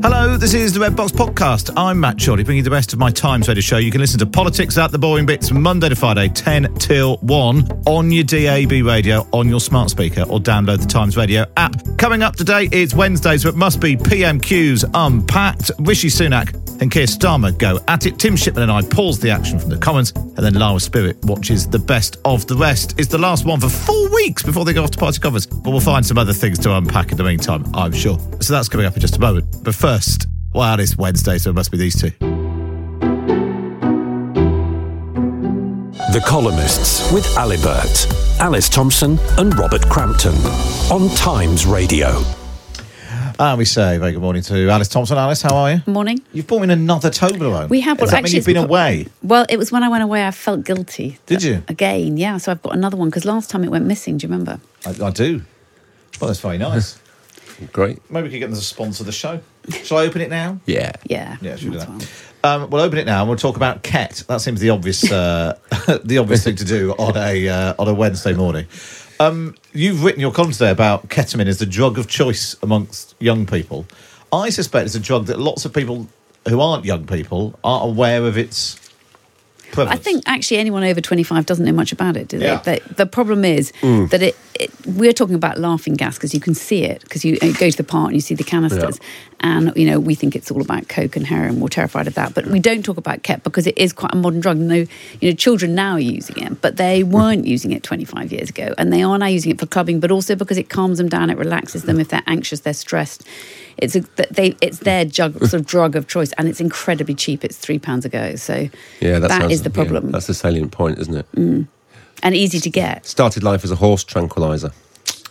Hello, this is the Red Box Podcast. I'm Matt Chorley, bringing you the best of my Times Radio show. You can listen to Politics at the Boring Bits Monday to Friday, 10 till 1 on your DAB radio, on your smart speaker, or download the Times Radio app. Coming up today is Wednesday, so it must be PMQs Unpacked. Rishi Sunak and Keir Starmer go at it. Tim Shipman and I pause the action from the Commons, and then Lara Spirit watches the best of the rest. It's the last one for four weeks before they go off to party covers, but we'll find some other things to unpack in the meantime, I'm sure. So that's coming up in just a moment. But first, well, it's Wednesday, so it must be these two. The Columnists with Alibert, Alice Thomson, and Robert Crampton on Times Radio. And we say very good morning to Alice Thomson. Alice, how are you? Morning. You've brought me in another Toblerone. We have. Does that actually, mean you've been it's- away? Well, it was when I went away. I felt guilty. Did you? Again, yeah. So I've got another one because last time it went missing. Do you remember? I, I do. Well, that's very nice. Great. Maybe we could get them to sponsor the show. Shall I open it now? Yeah. Yeah. Yeah, should do that's that. fine. Um, we'll open it now and we'll talk about Ket. That seems the obvious, uh, the obvious thing to do on a uh, on a Wednesday morning. Um, you've written your column today about ketamine as the drug of choice amongst young people. I suspect it's a drug that lots of people who aren't young people aren't aware of its I think actually anyone over 25 doesn't know much about it, do they? Yeah. The, the problem is that it, it, we're talking about laughing gas because you can see it because you, you go to the park and you see the canisters. And, you know, we think it's all about Coke and heroin. We're terrified of that. But we don't talk about Ket because it is quite a modern drug. No, you know, children now are using it, but they mm. weren't using it 25 years ago. And they are now using it for clubbing, but also because it calms them down, it relaxes them. If they're anxious, they're stressed. It's a, they it's their drug, sort of drug of choice, and it's incredibly cheap. It's three pounds a go. So Yeah, that's that is the yeah, problem, that's the salient point, isn't it? Mm. And easy to get. Started life as a horse tranquilizer.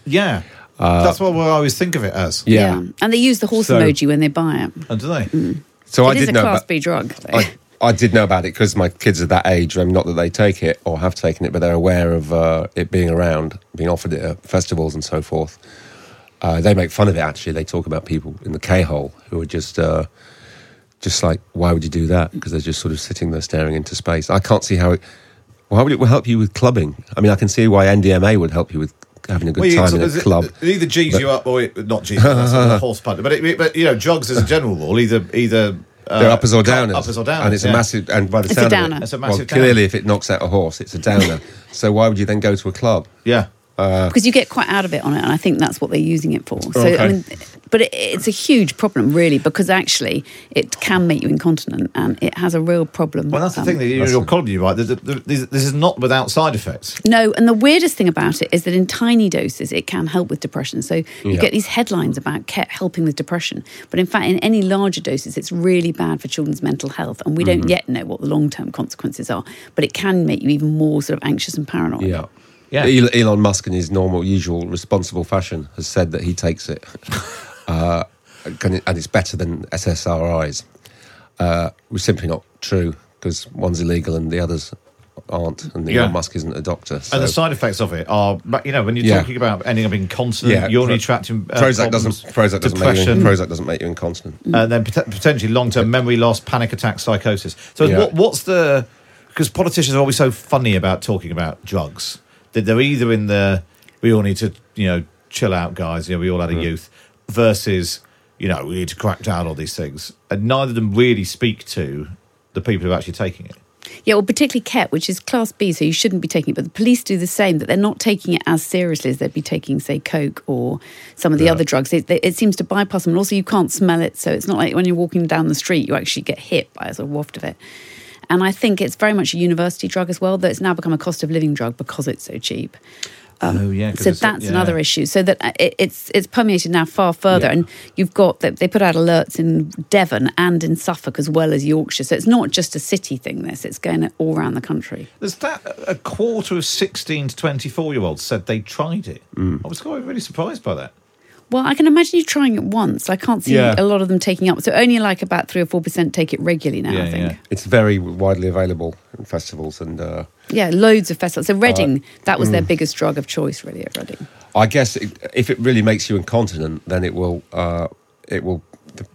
yeah, that's what I always think of it as. Yeah. and they use the horse So- emoji when they buy it. And do they? So I it is did a know class about, B drug. I, I did know about it because my kids are that age. Um, not that they take it or have taken it, but they're aware of uh, it being around, being offered at festivals and so forth. Uh, they make fun of it. Actually, they talk about people in the K hole who are just, uh, just like, why would you do that? Because they're just sort of sitting there staring into space. I can't see how it. Why would it help you with clubbing? I mean, I can see why MDMA would help you with having a good Well, time so in a it- club. It either G's you up or it, not G's. that's a horse punter. But it, but you know, jogs as a general rule, either either uh, They're uppers or downers. Uppers or downers. And it's yeah. a massive. And by the It's a downer. of it, It's a well, massive downer. clearly, if it knocks out a horse, it's a downer. so why would you then go to a club? Yeah. Because you get quite out of it on it, and I think that's what they're using it for. So, I mean, but it, it's a huge problem, really, because actually it can make you incontinent, and it has a real problem. Well, that's the um, thing that you, your column, you right. The, the, the, this this is not without side effects. No, and the weirdest thing about it is that in tiny doses it can help with depression. So you Yeah. get these headlines about KET helping with depression, but in fact, in any larger doses, it's really bad for children's mental health, and we Mm-hmm. don't yet know what the long term consequences are. But it can make you even more sort of anxious and paranoid. Yeah. Yeah. Elon Musk, in his normal, usual, responsible fashion, has said that he takes it, uh, and it's better than SSRIs. Uh, was simply not true because one's illegal and the others aren't, and Yeah. Elon Musk isn't a doctor. So. And the side effects of it are, you know, when you're Yeah. talking about ending up incontinent, Yeah, urinary Pro- tract uh, Prozac doesn't. problems, Prozac doesn't, make you, depression, Prozac doesn't make you incontinent. and then pot- potentially long-term memory loss, panic attack, psychosis. So, Yeah. what, what's the? Because politicians are always so funny about talking about drugs they're either in the we all need to, you know, chill out, guys. You know, we all had a hmm. youth versus you know we need to crack down on these things, and neither of them really speak to the people who are actually taking it. Yeah, well, particularly Ket, which is Class B, so you shouldn't be taking it. But the police do the same, that they're not taking it as seriously as they'd be taking, say, Coke or some of the other drugs. It, it seems to bypass them. And also, you can't smell it. So it's not like when you're walking down the street, you actually get hit by a sort of waft of it. And I think it's very much a university drug as well, that it's now become a cost of living drug because it's so cheap. oh yeah, 'cause So that's yeah. another issue. So that uh, it, it's it's permeated now far further, Yeah. and you've got that they put out alerts in Devon and in Suffolk as well as Yorkshire. So it's not just a city thing. This it's going all around the country. There's that a quarter of 16 to 24 year olds said they tried it. Mm. I was quite really surprised by that. Well, I can imagine you trying it once. I can't see Yeah. a lot of them taking up. So only like about three or four percent take it regularly now. I think. yeah. It's very widely available in festivals, and uh, Yeah, loads of festivals. So Uh, Reading, that was their mm. biggest drug of choice, really, at Reading. I guess it, if it really makes you incontinent, then it will uh, it will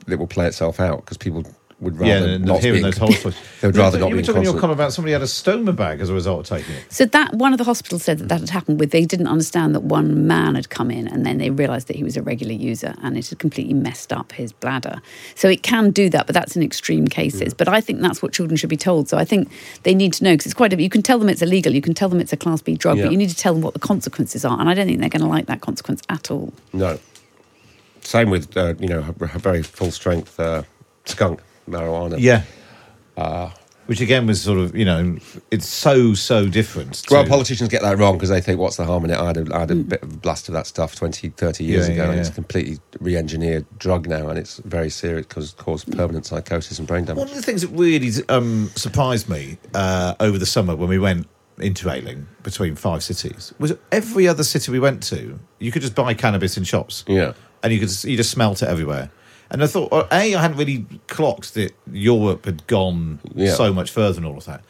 it will play itself out because people would rather yeah, and not hearing be those horror stories. they would You were rather talking- not You were talking in your incontinent. comment about somebody had a stoma bag as a result of taking it. So that one of the hospitals said that that had happened with. They didn't understand that one man had come in, and then they realised that he was a regular user, and it had completely messed up his bladder. So it can do that, but that's in extreme cases. But I think that's what children should be told. So I think they need to know because it's quite. You can tell them it's illegal. You can tell them it's a Class B drug, Yeah. but you need to tell them what the consequences are. And I don't think they're going to like that consequence at all. No. Same with uh, you know a, a very full strength uh, skunk marijuana. Yeah. Which again was sort of, you know, it's so, so different. To, Well, politicians get that wrong because they think, what's the harm in it? I had a, I had a bit of a blast of that stuff 20, 30 years Yeah, ago, yeah, and it's a completely re engineered drug now, and it's very serious because it causes permanent psychosis and brain damage. One of the things that really um, surprised me uh, over the summer when we went interrailing between five cities was every other city we went to, you could just buy cannabis in shops. Yeah. And you could you just smelt it everywhere. And I thought, well, A, I hadn't really clocked that Europe had gone Yeah. so much further and all of that.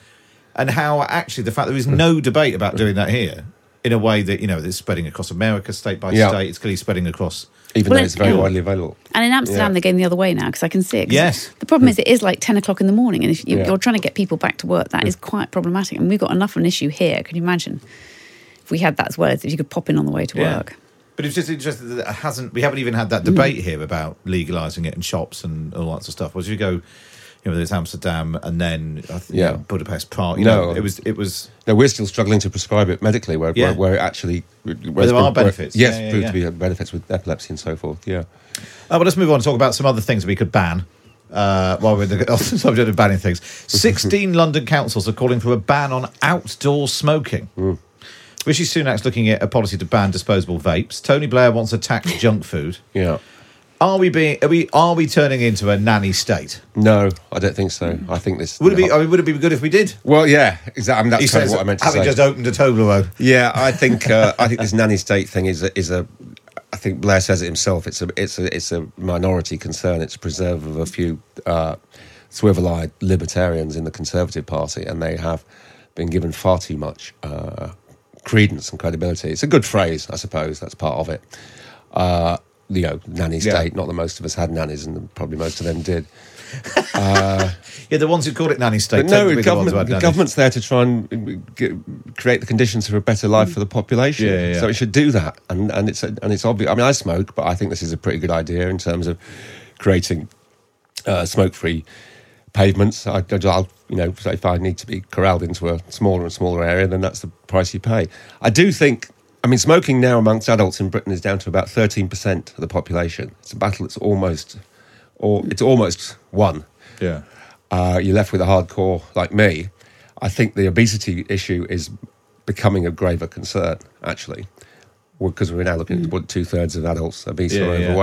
And how actually the fact there is no debate about doing that here in a way that, you know, it's spreading across America state by Yeah. state. It's clearly spreading across. Even Well, though it's very yeah. widely available. And in Amsterdam, Yeah. they're going the other way now because I can see it. 'Cause Yes. The problem is, it is like 10 o'clock in the morning, and if you, Yeah. you're trying to get people back to work, that is mm. quite problematic. And we've got enough of an issue here. Can you imagine if we had that as well if you could pop in on the way to Yeah. work? But it's just interesting that it uh, hasn't. We haven't even had that debate here about legalizing it in shops and all that sort of stuff. Whereas you go, you know, there's Amsterdam and then I think, you Yeah. know, Budapest, Prague. You No. know, it was it was No, we're still struggling to prescribe it medically, where Yeah. where, where it actually where there it's are been- benefits. yes, Yeah, yeah, proved yeah. to be benefits with epilepsy and so forth. Yeah, uh, Oh, but let's move on and talk about some other things that we could ban. Uh, while we're on the subject of banning things, 16 London councils are calling for a ban on outdoor smoking. Hmm. Rishi Sunak's looking at a policy to ban disposable vapes. Tony Blair wants to tax junk food. yeah. Are we being? Are we? Are we turning into a nanny state? No, I don't think so. I think this Would it be? I mean, would it be good if we did? well, yeah, exactly. I mean, that's kind of what I meant to say. having say. just opened a Toblerone. Yeah, I think uh, I think this nanny state thing is a, is a. I think Blair says it himself. It's a it's a it's a minority concern. It's a preserve of a few uh, swivel-eyed libertarians in the Conservative Party, and they have been given far too much uh, credence and credibility. It's a good phrase, I suppose. That's part of it. Uh, you know, nanny Yeah. state. Not that most of us had nannies, and probably most of them did. Yeah, the ones who called it nanny state. No, the the ones who government, the government's there to try and get, create the conditions for a better life for the population. Yeah, yeah, yeah. So it should do that, and and it's and it's obvious. I mean, I smoke, but I think this is a pretty good idea in terms of creating uh, smoke-free pavements. I, I'll, you know, so if I need to be corralled into a smaller and smaller area, then that's the price you pay. I do think. I mean, smoking now amongst adults in Britain is down to about thirteen percent of the population. It's a battle that's almost, or it's almost won Yeah. uh, you're left with a hardcore like me. I think the obesity issue is becoming a graver concern, actually, because we're now looking at what two thirds of adults obese Yeah, or yeah.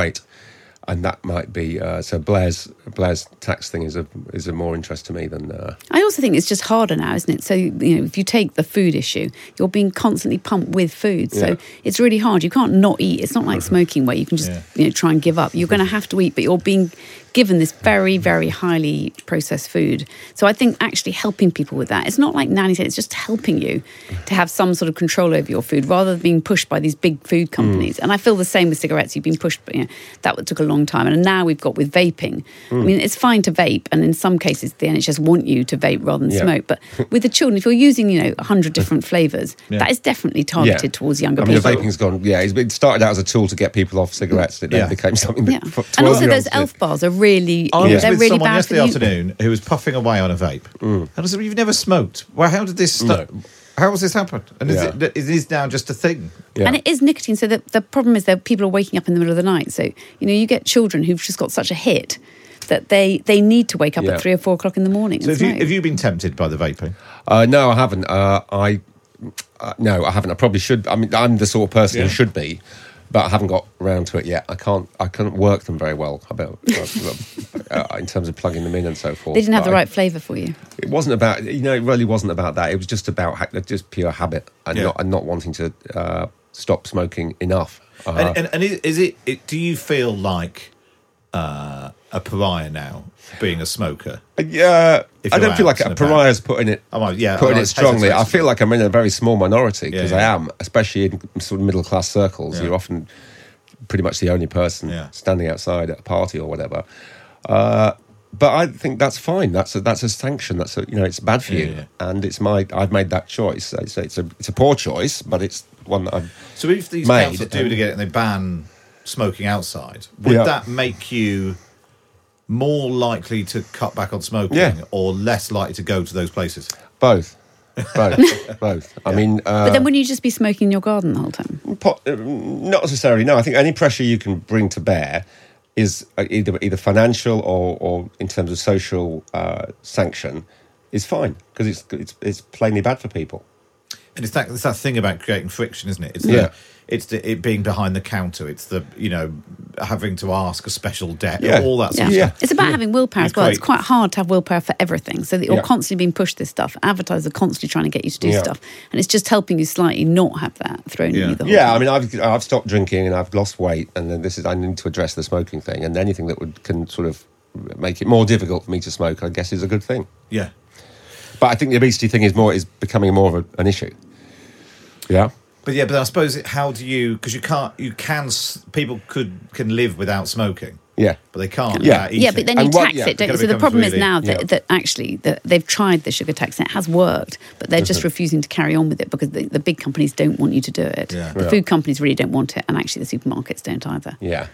And that might be uh, so. Blair's Blair's tax thing is a is of more interest to me than uh, I also think it's just harder now, isn't it? So, you know, if you take the food issue, you're being constantly pumped with food. So Yeah. it's really hard. You can't not eat. It's not like smoking where you can just, Yeah. you know, try and give up. You're going to have to eat, but you're being given this very, very highly processed food. So I think actually helping people with that, it's not like Nanny said, it's just helping you to have some sort of control over your food rather than being pushed by these big food mm. companies. And I feel the same with cigarettes. You've been pushed, you know, that took a long time, and now we've got with vaping. I mm. mean, it's fine to vape, and in some cases, the NHS want you to vape rather than Yeah. smoke. But with the children, if you're using, you know, hundred different flavours, that is definitely targeted towards younger I mean, the people. vaping's gone. Yeah, it's started out as a tool to get people off cigarettes. It then Yeah. became something that Yeah, and also 12-year-olds those elf bars are really, I was they're with really someone bad for yesterday afternoon who was puffing away on a vape. Mm. And I said, "You've never smoked? Well, how did this start? How has this happened? And Yeah. is it, it is now just a thing. Yeah. And it is nicotine. So the, the problem is that people are waking up in the middle of the night. So, you know, you get children who've just got such a hit that they, they need to wake up Yeah. at three or four o'clock in the morning. So and have you, smoke. have you been tempted by the vaping? Uh, no, I haven't. Uh, I uh, no, I haven't. I probably should. I mean, I'm the sort of person Yeah. who should be, but I haven't got around to it yet. I can't. I can't work them very well about uh, in terms of plugging them in and so forth. they didn't have But the I- right flavour for you. It wasn't about. You know, it really wasn't about that. It was just about ha- just pure habit and Yeah. not and not wanting to uh, stop smoking enough. Uh, And, and, and is, is it, it? Do you feel like uh, a pariah now, being a smoker? Yeah, If I don't feel like a pariah's putting it. Yeah, putting it strongly. I feel like I'm in a very small minority because Yeah, yeah. I am, especially in sort of middle class circles. Yeah. You're often pretty much the only person Yeah. standing outside at a party or whatever. Uh, but I think that's fine. That's a, that's a sanction. That's a, you know it's bad for Yeah, you, yeah. and it's my I've made that choice. It's, it's a it's a poor choice, but it's one that I've So if these Made, councils do to get it and they ban smoking outside, would Yeah. that make you more likely to cut back on smoking Yeah. or less likely to go to those places? both. Both, both. I mean, uh, But then wouldn't you just be smoking in your garden the whole time? Po- uh, not necessarily. No, I think any pressure you can bring to bear is uh, either either financial or, or in terms of social uh, sanction is fine because it's, it's it's plainly bad for people. And it's that it's that thing about creating friction, isn't it? It's Yeah. the, it's the, it being behind the counter. It's the you know having to ask a special debt, Yeah. all that Yeah. sort of Yeah. It's about having willpower You as well. It's quite hard to have willpower for everything. So that you're Yeah. constantly being pushed this stuff. Advertisers are constantly trying to get you to do Yeah. stuff. And it's just helping you slightly not have that thrown Yeah. at you the whole Yeah, time. I mean, I've I've stopped drinking and I've lost weight, and then this is I need to address the smoking thing, and anything that would can sort of make it more difficult for me to smoke, I guess, is a good thing. Yeah. But I think the obesity thing is more is becoming more of a, an issue. Yeah. But yeah, but I suppose it, how do you? Because you can't, you can. People could can live without smoking, Yeah. but they can't. Yeah. eating. Yeah, but then you And what- tax yeah, it. Don't? So the becomes problem is now that, yeah. that actually that they've tried the sugar tax and it has worked, but they're just refusing to carry on with it because the, the big companies don't want you to do it. Yeah. The Yeah. food companies really don't want it, and actually the supermarkets don't either. Yeah.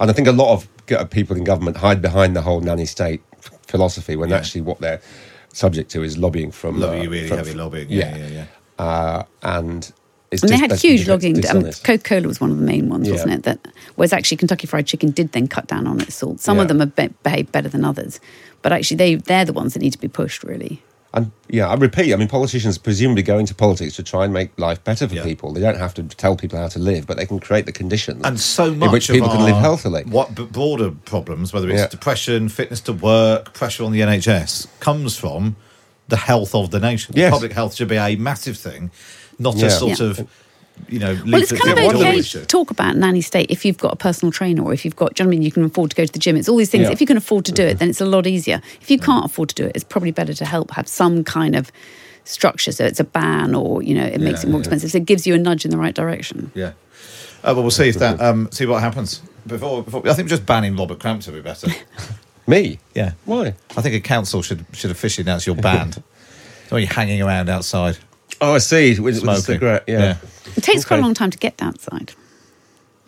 And I think a lot of people in government hide behind the whole nanny state philosophy when Yeah. actually what they're subject to is lobbying from. Lobby, uh, really from- heavy lobbying. Yeah, yeah, yeah. Uh, and it's And they had huge logging. Um. Coca Cola was one of the main ones, Yeah. wasn't it? That whereas actually Kentucky Fried Chicken did then cut down on its salt. Some of them have be- behaved better than others, but actually they they're the ones that need to be pushed really. And yeah, I repeat, I mean, politicians presumably go into politics to try and make life better for Yeah. people. They don't have to tell people how to live, but they can create the conditions and so much in which of people can live healthily. What broader problems, whether it's Yeah. depression, fitness to work, pressure on the NHS, comes from the health of the nation. Yes. Public health should be a massive thing, not Yeah. a sort Yeah. of you know. Well, it's kind of the okay to talk about nanny state if you've got a personal trainer or if you've got, do you know what I mean, you can afford to go to the gym. It's all these things. Yeah. If you can afford to do it, then it's a lot easier. If you can't afford to do it, it's probably better to help have some kind of structure. So it's a ban or, you know, it makes Yeah, it more yeah. expensive. So it gives you a nudge in the right direction. Yeah. Uh, well, we'll see if that um, see what happens before. before I think just banning Robert Crampton would be better. Me? yeah. Why? I think a council should should officially announce you're banned. Don't you hanging around outside Oh, I see. With, with a cigarette, yeah. It takes quite a long time to get outside.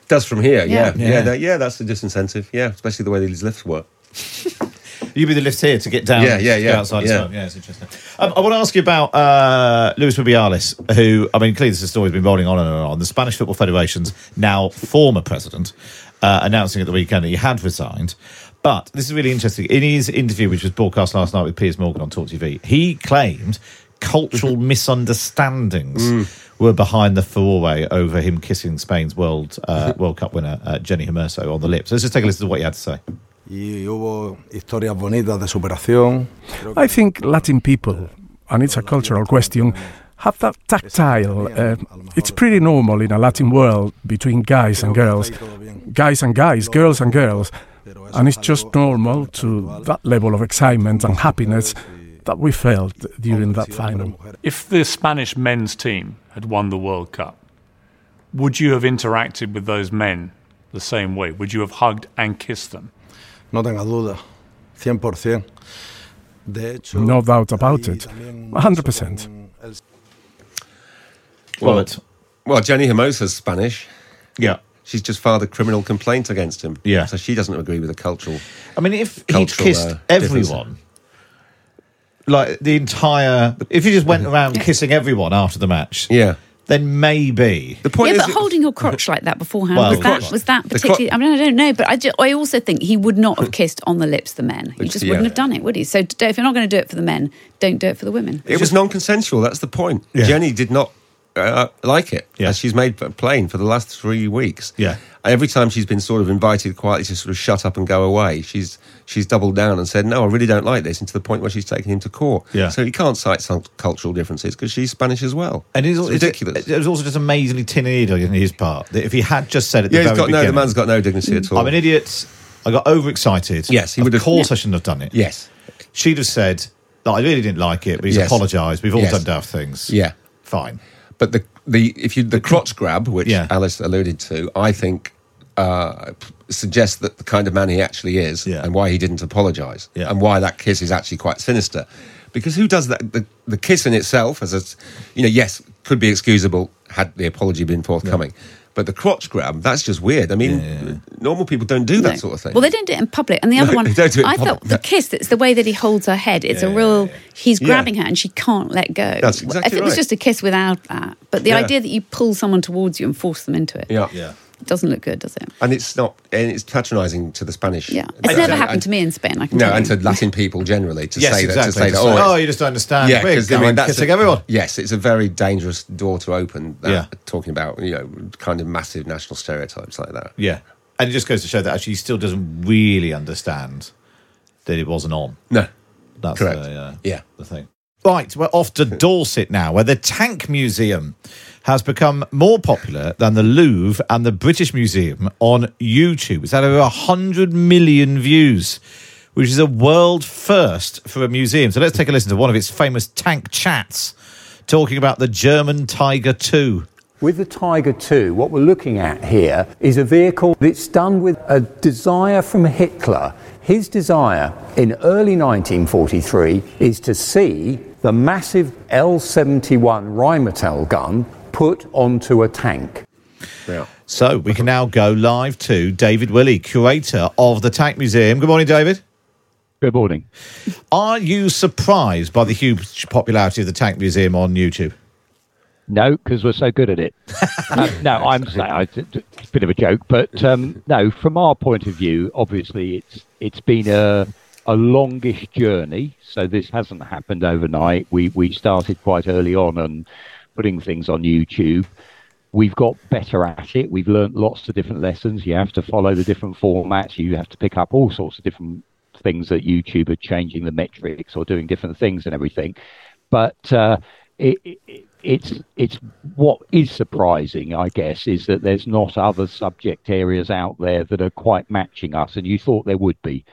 Does from here, Yeah. yeah. Yeah, Yeah. that- yeah, that's the disincentive. Yeah, especially the way these lifts work. You'd be the lift here to get down. Yeah, yeah, yeah, outside and yeah. smoke. Yeah, it's interesting. Um, I want to ask you about uh, Luis Rubiales, who, I mean, clearly this story's been rolling on and on. The Spanish Football Federation's now former president uh, announcing at the weekend that he had resigned. But this is really interesting. In his interview, which was broadcast last night with Piers Morgan on Talk TV, he claimed cultural misunderstandings Mm. were behind the furore over him kissing Spain's World uh, World Cup winner uh, Jenni Hermoso on the lips. Let's just take a listen to what he had to say. y hubo historias bonitas de superación. I think Latin people, and it's a cultural question, have that tactile. Uh, it's pretty normal in a Latin world between guys and girls, guys and guys, girls and girls, and it's just normal to that level of excitement and happiness that we felt during that final. If the Spanish men's team had won the World Cup, would you have interacted with those men the same way? Would you have hugged and kissed them? No tenga duda, 100%. No doubt about it. también 100%. el Well, well, Jenni Hermoso's Spanish. Yeah. She's just filed a criminal complaint against him. Yeah. So she doesn't agree with the cultural. I mean, if he'd kissed uh, everyone, like the entire, if you just went around kissing everyone after the match, Yeah. then maybe. The point yeah, is, but holding your crotch like that beforehand Well, was the that crotch- was that the cro- particularly? I mean, I don't know, but I, ju- I also think he would not have kissed on the lips the men. He just yeah. wouldn't have done it, would he? So d- if you're not going to do it for the men, don't do it for the women. it was non-consensual. That's the point. Yeah. Jenni did not uh, like it, Yeah. as she's made plain for the last three weeks. Yeah. Every time she's been sort of invited quietly to sort of shut up and go away, she's she's doubled down and said, "No, I really don't like this," and to the point where she's taken him to court. Yeah. So you can't cite some cultural differences because she's Spanish as well. And it's, it's ridiculous. It, was also just amazingly tin-eared on his part that if he had just said the yeah, he's got no. The man's got no dignity at all. I'm an idiot. I got overexcited. Yes, he of would have- course, I shouldn't have done it. Yes. she'd have said, "No, I really didn't like it, but he's Yes. apologised. We've all Yes. done daft things. Yeah. fine." But the the if you the crotch grab, which Yeah. Alice alluded to, I think uh, suggests that the kind of man he actually is, Yeah. and why he didn't apologise, Yeah. and why that kiss is actually quite sinister. Because who does that? The, the kiss in itself, as a, you know, yes, could be excusable had the apology been forthcoming. But the crotch grab, that's just weird. I mean, normal people don't do that No. sort of thing. Well, they don't do it in public. And the other No, one, they don't do it in I public, thought the kiss, it's the way that he holds her head. It's a real, yeah, yeah. he's Yeah. grabbing her and she can't let go. That's exactly If it was just a kiss without that. But the Yeah. idea that you pull someone towards you and force them into it, yeah. Yeah. It doesn't look good, does it? And it's not, and it's patronising to the Spanish. Yeah. It's And- never and- happened to me in Spain, I can No, tell and to Latin people generally to Yes, say exactly. that. To say To that. say, oh, oh, you just don't understand. Yeah, because I going mean that's kissing a- everyone. Yes, it's a very dangerous door to open. That, Yeah. talking about you know kind of massive national stereotypes like that. Yeah, and it just goes to show that actually he still doesn't really understand that it wasn't on. No, That's Correct. The, uh, Yeah. the thing. Right, we're off to Dorset now, where the Tank Museum has become more popular than the Louvre and the British Museum on YouTube. It's had over 100 million views, which is a world first for a museum. So let's take a listen to one of its famous tank chats talking about the German Tiger II. With the Tiger II, what we're looking at here is a vehicle that's done with a desire from Hitler. His desire in early 1943 is to see the massive L 71 Rheinmetall gun put onto a tank. Yeah. So we can now go live to David Willey, curator of the Tank Museum. Good morning, David. Good morning. Are you surprised by the huge popularity of the Tank Museum on YouTube? No, because we're so good at it. um, no, I'm saying it's a bit of a joke, but um, no. From our point of view, obviously, it's it's been a a longish journey. So this hasn't happened overnight. We we started quite early on and putting things on YouTube. We've got better at it. We've learnt lots of different lessons. You have to follow the different formats. You have to pick up all sorts of different things that YouTube are changing the metrics or doing different things and everything. But uh, it, it, it's it's what is surprising, I guess, is that there's not other subject areas out there that are quite matching us, and you thought there would be.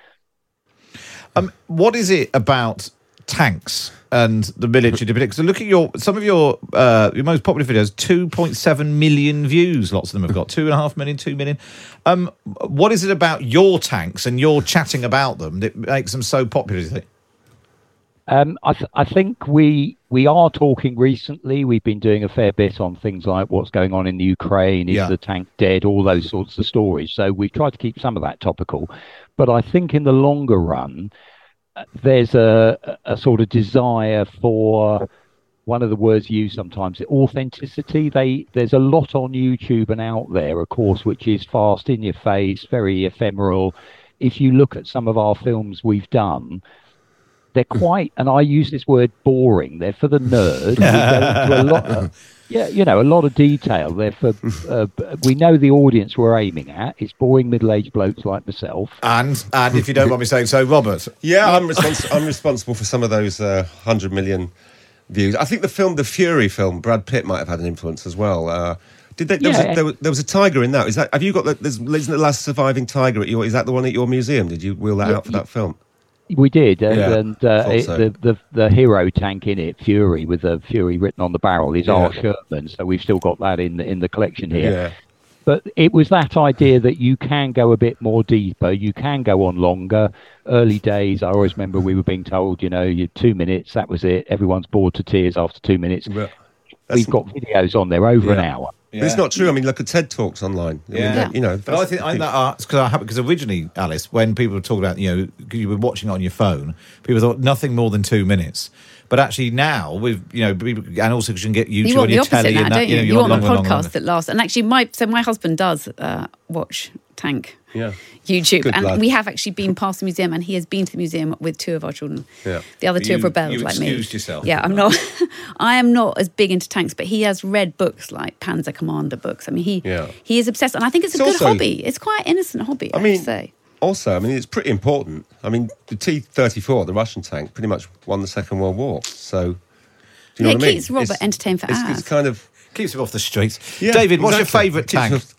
Um, what is it about tanks and the military? Because look at your some of your uh, your most popular videos, two point seven million views. Lots of them have got two and a half million, two million. Um, what is it about your tanks and your chatting about them that makes them so popular? Do you think? Um, I, th- I think we we are talking recently. We've been doing a fair bit on things like what's going on in the Ukraine, is Yeah. the tank dead, all those sorts of stories. So we've tried to keep some of that topical. But I think in the longer run, there's a, a sort of desire for one of the words used sometimes authenticity. They there's a lot on YouTube and out there, of course, which is fast in your face, very ephemeral. If you look at some of our films we've done, they're quite, and I use this word boring. They're for the nerd. We go into a lot of, yeah, you know, a lot of detail. They're for, uh, we know the audience we're aiming at. It's boring middle-aged blokes like myself. And and if you don't mind me saying so, Robert. Yeah, I'm, respons- I'm responsible for some of those uh, 100 million views. I think the film, the Fury film, Brad Pitt might have had an influence as well. Uh, did they, there, was a, there, was, there was a tiger in that. Is that have you got the, there's, isn't the last surviving tiger at your? Is that the one at your museum? Did you wheel that Yeah, out for that film? We did, and, Yeah, and uh, it, so. the, the the hero tank in it, Fury, with the Fury written on the barrel, is Yeah. R. Sherman. So we've still got that in the, in the collection here. Yeah. but it was that idea that you can go a bit more deeper, you can go on longer. Early days, I always remember we were being told, you know, you two minutes, that was it. Everyone's bored to tears after two minutes. We've got videos on there over an hour. But it's not true. I mean, look at TED Talks online. I Yeah. you know. but I think, I that because I because originally, Alice, when people were talking about you know you were watching it on your phone, people thought nothing more than two minutes. But actually now with you know and also because you can get YouTube you on your opposite telly now, and that you? you know You, want want longer, longer, podcast longer. that lasts. And actually, my so my husband does uh, watch Tank Yeah. YouTube, Good and lad. we have actually been past the museum, and he has been to the museum with two of our children. Yeah. The other But two have rebelled you like me. excused yourself. Yeah, I'm not. I am not as big into tanks, but he has read books like Panzer Commander books. I mean, he Yeah. he is obsessed, and I think it's a It's good also- hobby. It's quite an innocent hobby. I, I mean, have to say. Also, I mean, it's pretty important. I mean, the T thirty four, the Russian tank, pretty much won the Second World War. So, do you know Yeah, what it I mean? keeps Robert It's- entertained for it's, hours. It's kind of keeps him off the streets. Yeah, David, what's your favourite tank? off-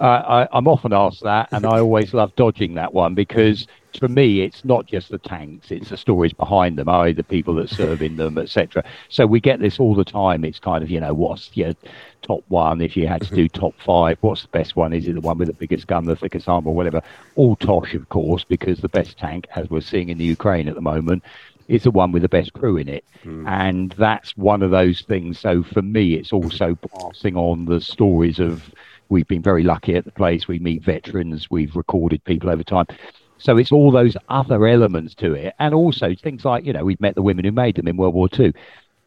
Uh, I, I'm often asked that, and I always love dodging that one because for me, it's not just the tanks; it's the stories behind them, i.e., the people that serve in them, etc. So we get this all the time. It's kind of you know, what's your top one? If you had to do mm-hmm. top five, what's the best one? Is it the one with the biggest gun, the thickest arm, or whatever? All tosh, of course, because the best tank, as we're seeing in the Ukraine at the moment, is the one with the best crew in it. Mm. And that's one of those things. So for me, it's mm-hmm. also passing on the stories of. We've been very lucky at the place. We meet veterans. We've recorded people over time. So it's all those other elements to it. And also things like, you know, we've met the women who made them in World War II.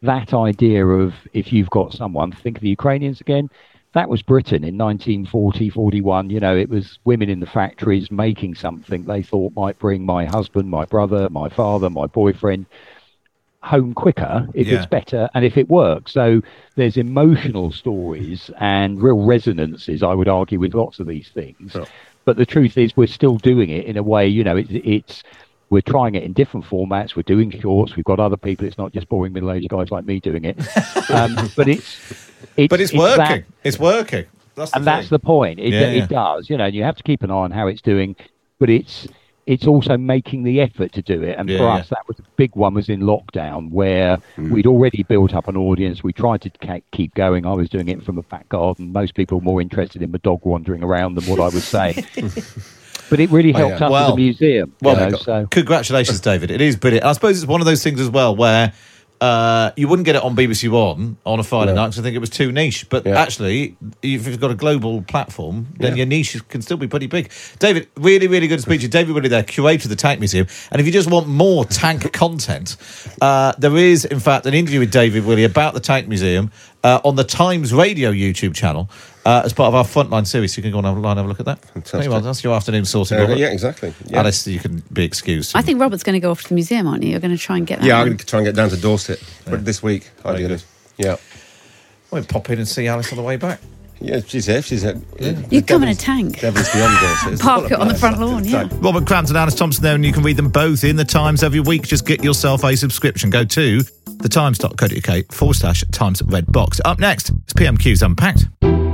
That idea of if you've got someone, think of the Ukrainians again. That was Britain in 1940, 41. You know, it was women in the factories making something they thought might bring my husband, my brother, my father, my boyfriend home quicker if Yeah. it's better and if it works. So there's emotional stories and real resonances, I would argue, with lots of these things. But the truth is, we're still doing it in a way, you know, it, it's. We're trying it in different formats. We're doing shorts. We've got other people. It's not just boring middle-aged guys like me doing it. Um, but it's, it's But it's, that- working. it's working. That's the and that's the point. It, Yeah, it yeah. does, you know. And you have to keep an eye on how it's doing, but it's it's also making the effort to do it. And Yeah, for yeah. us, that was a big one. Was in lockdown where Mm. we'd already built up an audience. We tried to keep going. I was doing it from a back garden. Most people were more interested in my dog wandering around than what I was saying. but it really Oh, helped yeah. us Well- as a museum. you Well, know, so congratulations, David. It is brilliant. I suppose it's one of those things as well where uh, you wouldn't get it on BBC One on a Friday Yeah. night because I think it was too niche. But Yeah. actually, if you've got a global platform, then Yeah. your niche can still be pretty big. David, really, really good to speak to you. David Willey there, curator of the Tank Museum. And if you just want more tank content, uh, there is, in fact, an interview with David Willey about the Tank Museum uh, on the Times Radio YouTube channel. Uh, as part of our frontline series, so you can go online and have a look at that. Fantastic. Well, that's your afternoon sorting. Uh, yeah, exactly. Yeah. Alice, you can be excused. I think Robert's going to go off to the museum, aren't you? You're going to try and get that. Yeah, I'm going to try and get down to Dorset but this week, Very ideally. Yeah. We'll pop in and see Alice on the way back. Yeah, she's here. She's here. You come in a tank. Devil's beyond Dorset. Park it on the front lawn, yeah. Robert Crampton, and Alice Thomson there, and you can read them both in the Times every week. Just get yourself a subscription. Go to thetimes.co.uk forward slash Times Red Box. Up next, it's PMQ's Unpacked.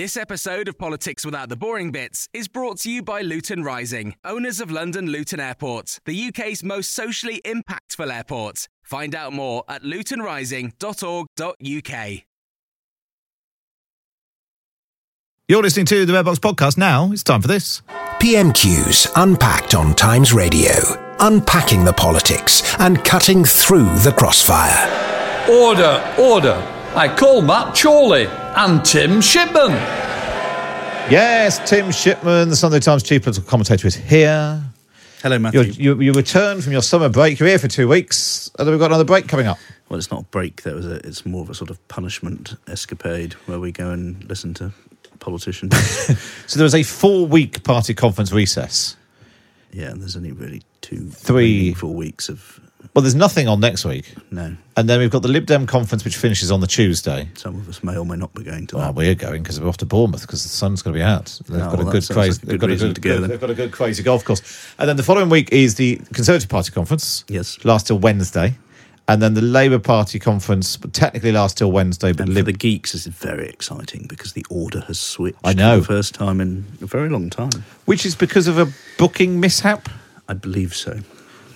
This episode of Politics Without the Boring Bits is brought to you by Luton Rising, owners of London Luton Airport, the UK's most socially impactful airport. Find out more at lutonrising.org.uk. You're listening to the Red Box podcast now. It's time for this. PMQ's Unpacked on Times Radio. unpacking the politics and cutting through the crossfire. Order, order. I call Matt Chorley and Tim Shipman. Yes, Tim Shipman, the Sunday Times chief political commentator, is here. Hello, Matthew. You're, you you returned from your summer break. You're here for two weeks, and then we've got another break coming up. Well, it's not a break. That was a, it's more of a sort of punishment escapade where we go and listen to politicians. So there was a four-week party conference recess. yeah, and there's only really two, Three. four weeks of Well, there's nothing on next week, no. and then we've got the Lib Dem conference, which finishes on the Tuesday. Some of us may or may not be going to Well, that. we're going because we're off to Bournemouth because the sun's going to be out. They've Oh, got a good crazy. like a they've got a good. go they've got a good crazy golf course, and then the following week is the Conservative Party conference. Yes. lasts till Wednesday, and then the Labour Party conference technically lasts till Wednesday, but And for the geeks, this is very exciting because the order has switched. I know. For the first time in a very long time. which is because of a booking mishap. I believe so.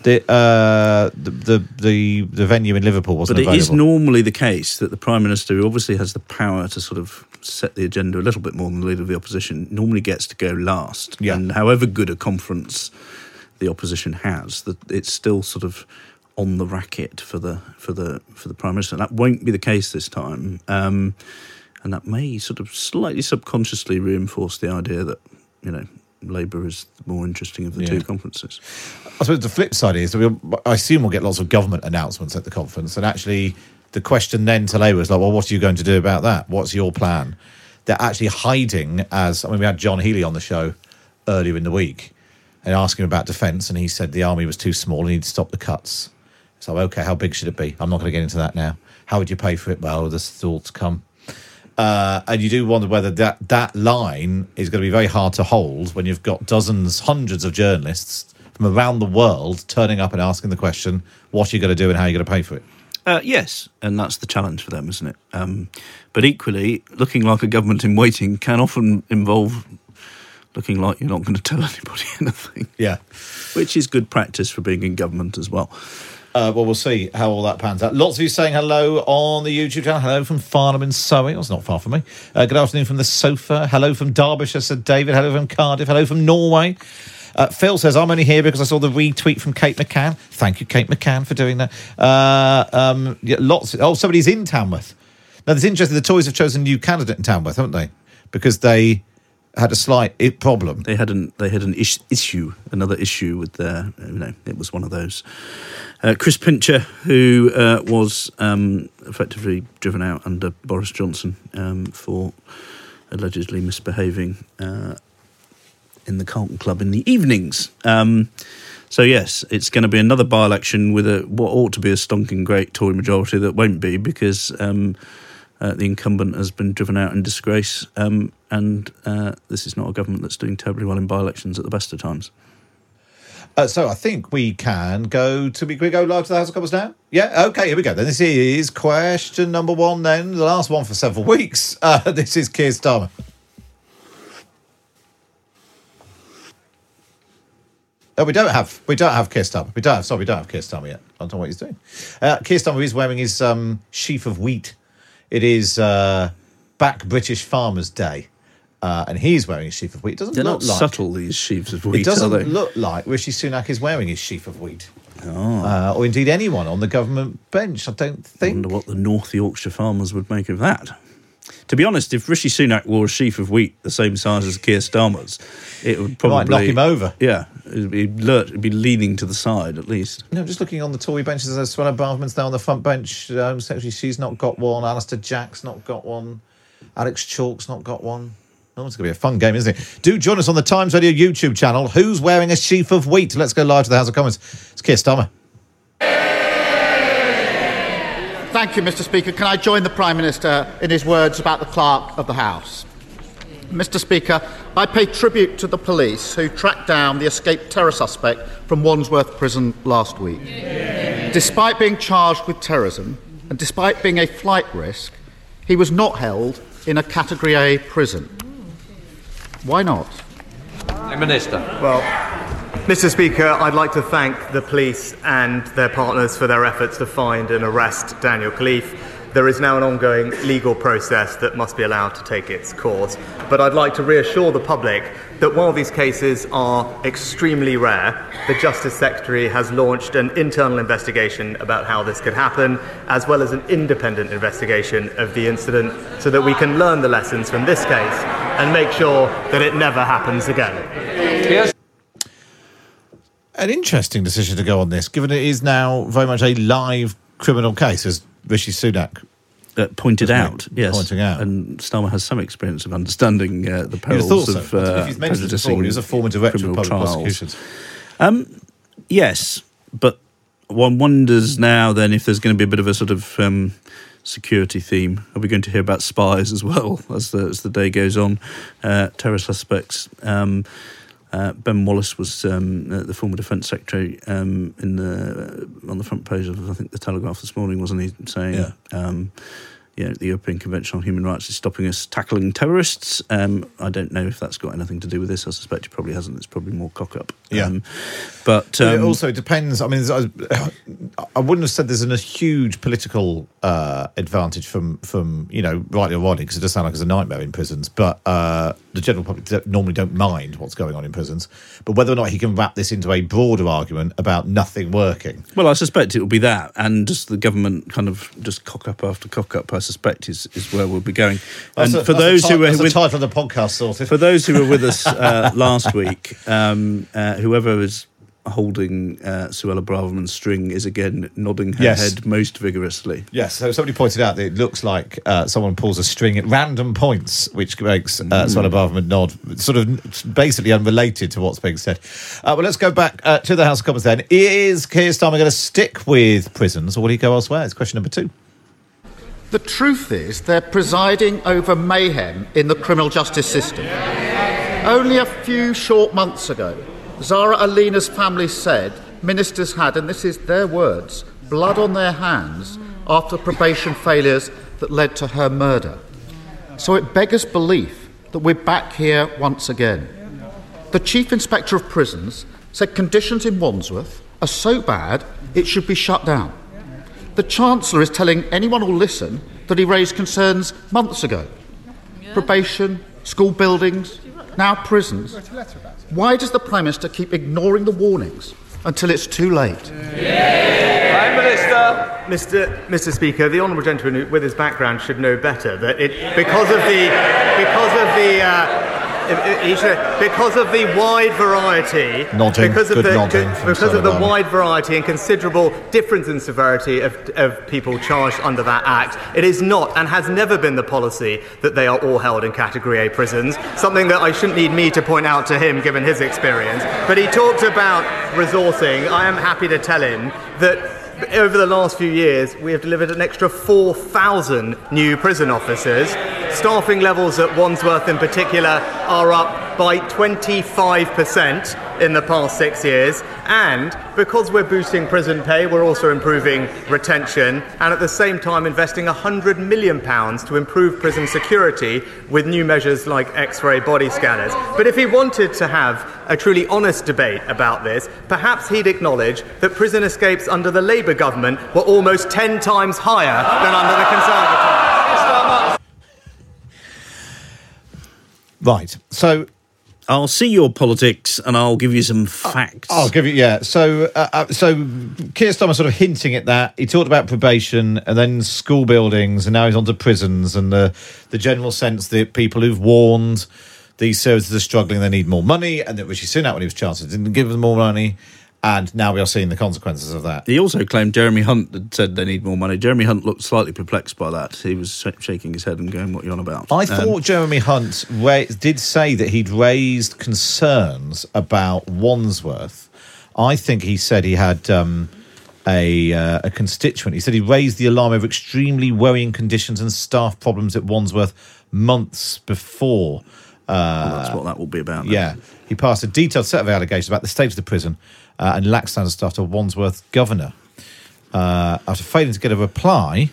The uh, the, the the venue in Liverpool wasn't But it is available. normally the case that the Prime Minister, who obviously has the power to sort of set the agenda a little bit more than the Leader of the Opposition, normally gets to go last. Yeah. And however good a conference the opposition has, that it's still sort of on the racket for the for the for the Prime Minister. That won't be the case this time. Um, and that may sort of slightly subconsciously reinforce the idea that, you know, Labour is the more interesting of the Yeah. two conferences. I suppose the flip side is we'll, I assume we'll get lots of government announcements at the conference, and actually the question then to Labour is like, well, what are you going to do about that? What's your plan? They're actually hiding as I mean, we had John Healey on the show earlier in the week and asking him about defence, and he said the army was too small and he'd stop the cuts. So okay, how big should it be? I'm not going to get into that now. How would you pay for it? Well, there's still to come. Uh, and you do wonder whether that, that line is going to be very hard to hold when you've got dozens, hundreds of journalists from around the world turning up and asking the question, what are you going to do and how are you going to pay for it? Uh, yes, and that's the challenge for them, isn't it? Um, but equally, looking like a government in waiting can often involve looking like you're not going to tell anybody anything. Yeah. Which is good practice for being in government as well. Uh, well, we'll see how all that pans out. Lots of you saying hello on the YouTube channel. Hello from Farnham in Surrey. Well, it's not far from me. Uh, good afternoon from the sofa. Hello from Derbyshire, said David. Hello from Cardiff. Hello from Norway. Uh, Phil says, I'm only here because I saw the retweet from Kate McCann. Thank you, Kate McCann, for doing that. Uh, um, yeah, lots. oh, somebody's in Tamworth. Now, it's interesting. The Tories have chosen a new candidate in Tamworth, haven't they? Because they had a slight problem. They had an they had an is- issue, another issue with their you know it was one of those. Uh, Chris Pincher, who uh, was um, effectively driven out under Boris Johnson um, for allegedly misbehaving uh, in the Carlton Club in the evenings. Um, so yes, it's going to be another by-election with a what ought to be a stonking great Tory majority that won't be because um, uh, the incumbent has been driven out in disgrace, um, and uh, this is not a government that's doing terribly well in by-elections at the best of times. Uh, so I think we can go to we, go live to the House of Commons now. Yeah, okay, here we go. Then this is question number one. Then the last one for several weeks. Uh, this is Keir Starmer. Oh, we don't have we don't have Keir Starmer. We don't have sorry, we don't have Keir Starmer yet. I don't know what he's doing. Uh, Keir Starmer is wearing his um, sheaf of wheat. It is uh, Back British Farmers Day, uh, and he's wearing his sheaf of wheat. It doesn't They're look not like subtle these sheaves of wheat, it doesn't are they? look like Rishi Sunak is wearing his sheaf of wheat. Oh. Uh, or indeed anyone on the government bench. I don't think. I wonder what the North Yorkshire farmers would make of that. To be honest, if Rishi Sunak wore a sheaf of wheat the same size as Keir Starmer's, it would probably might knock him over. Yeah, it'd be lurch, it'd be leaning to the side at least. No, just looking on the Tory benches, there's Suella Braverman's now on the front bench. Um, actually, she's not got one. Alister Jack's not got one. Alex Chalk's not got one. Oh, it's going to be a fun game, isn't it? Do join us on the Times Radio YouTube channel. Who's wearing a sheaf of wheat? Let's go live to the House of Commons. It's Keir Starmer. Thank you, Mr. Speaker. Can I join the Prime Minister in his words about the clerk of the House? Mr. Speaker, I pay tribute to the police who tracked down the escaped terror suspect from Wandsworth Prison last week. Despite being charged with terrorism and despite being a flight risk, he was not held in a Category A prison. Why not? Minister. Well, Mr. Speaker, I'd like to thank the police and their partners for their efforts to find and arrest Daniel Khalife. There is now an ongoing legal process that must be allowed to take its course. But I'd like to reassure the public that while these cases are extremely rare, the Justice Secretary has launched an internal investigation about how this could happen, as well as an independent investigation of the incident, so that we can learn the lessons from this case and make sure that it never happens again. Yes. An interesting decision to go on this, given it is now very much a live criminal case, as Rishi Sunak uh, pointed out. Yes, pointing out. and Starmer has some experience of understanding uh, the perils thought of so. uh, he's prejudicing before, he was a former director of public trials. prosecutions. Um, yes, but one wonders now then if there's going to be a bit of a sort of um, security theme. Are we going to hear about spies as well as the, as the day goes on? Uh, terror suspects. Um, uh, ben Wallace was um, uh, the former Defence Secretary um, in the on the front page of I think the Telegraph this morning, wasn't he? Saying, Yeah. um, you know, the European Convention on Human Rights is stopping us tackling terrorists. Um, I don't know if that's got anything to do with this. I suspect it probably hasn't. It's probably more cock up. Yeah. Um, but But it um, also depends. I mean, I I wouldn't have said there's a huge political uh, advantage from from you know rightly or wrongly because it does sound like it's a nightmare in prisons. But uh, the general public normally don't mind what's going on in prisons. But whether or not he can wrap this into a broader argument about nothing working, Well, I suspect it will be that, and just the government kind of just cock up after cock up. I suspect is, is where we'll be going. And a- for those who were with, title of the podcast sorted. for those who were with us uh, last week, um, uh, whoever is holding uh, Suella Braverman's string is again nodding her Yes. head most vigorously. Yes, so somebody pointed out that it looks like uh, someone pulls a string at random points, which makes uh, Mm. Suella Braverman nod, sort of basically unrelated to what's being said. Uh, well, let's go back uh, to the House of Commons then. Is Keir Starmer going to stick with prisons or will he go elsewhere? It's question number two. The truth is, they're presiding over mayhem in the criminal justice system. Only a few short months ago, Zara Aleena's family said ministers had, and this is their words, blood on their hands after probation failures that led to her murder. So it beggars belief that we're back here once again. The Chief Inspector of Prisons said conditions in Wandsworth are so bad it should be shut down. The Chancellor is telling anyone who'll listen that he raised concerns months ago. Probation, school buildings, now prisons. Why does the Prime Minister keep ignoring the warnings until it's too late? Prime Minister. Mr. Mr. Speaker, the honourable gentleman with his background should know better that it because of the because of the. Uh, he should- because of the wide variety, Nodding, because of the because of the wide variety and considerable difference in severity of, of people charged under that act, it is not and has never been the policy that they are all held in Category A prisons. Something that I shouldn't need me to point out to him, given his experience. But he talked about resourcing. I am happy to tell him that over the last few years, we have delivered an extra 4,000 new prison officers. Staffing levels at Wandsworth, in particular, are up by 25% in the past six years. And because we're boosting prison pay, we're also improving retention and at the same time investing £100 million to improve prison security with new measures like X ray body scanners. But if he wanted to have a truly honest debate about this, perhaps he'd acknowledge that prison escapes under the Labour government were almost 10 times higher than under the Conservatives. Right. So I'll see your politics and I'll give you some facts. I'll give you yeah. So uh, uh, so Keir Starmer sort of hinting at that. He talked about probation and then school buildings, and now he's on to prisons and the the general sense that people who've warned these services are struggling, they need more money, and that Rishi Sunak, when he was chancellor, didn't give them more money, and now we are seeing the consequences of that. He also claimed Jeremy Hunt had said they need more money. Jeremy Hunt looked slightly perplexed by that. He was sh- shaking his head and going, "What are you on about?" I Um, thought Jeremy Hunt ra- did say that he'd raised concerns about Wandsworth. I think he said he had um, a, uh, a constituent. He said he raised the alarm over extremely worrying conditions and staff problems at Wandsworth months before. Uh, Well, that's what that will be about. then. yeah, he passed a detailed set of allegations about the state of the prison uh, and lax standard staff to Wandsworth governor. Uh, after failing to get a reply,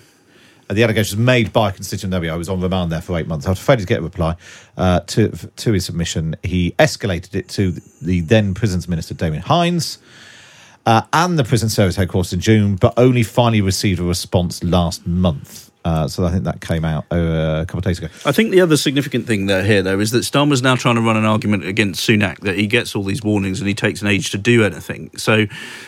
uh, the allegations made by constituent, we are, he was on remand there for eight months. After failing to get a reply uh, to, to his submission, he escalated it to the then prisons minister, Damian Hinds, uh, and the prison service headquarters in June, but only finally received a response last month. Uh, so I think that came out uh, a couple of days ago. I think the other significant thing there here, though, is that Starmer's now trying to run an argument against Sunak that he gets all these warnings and he takes an age to do anything. So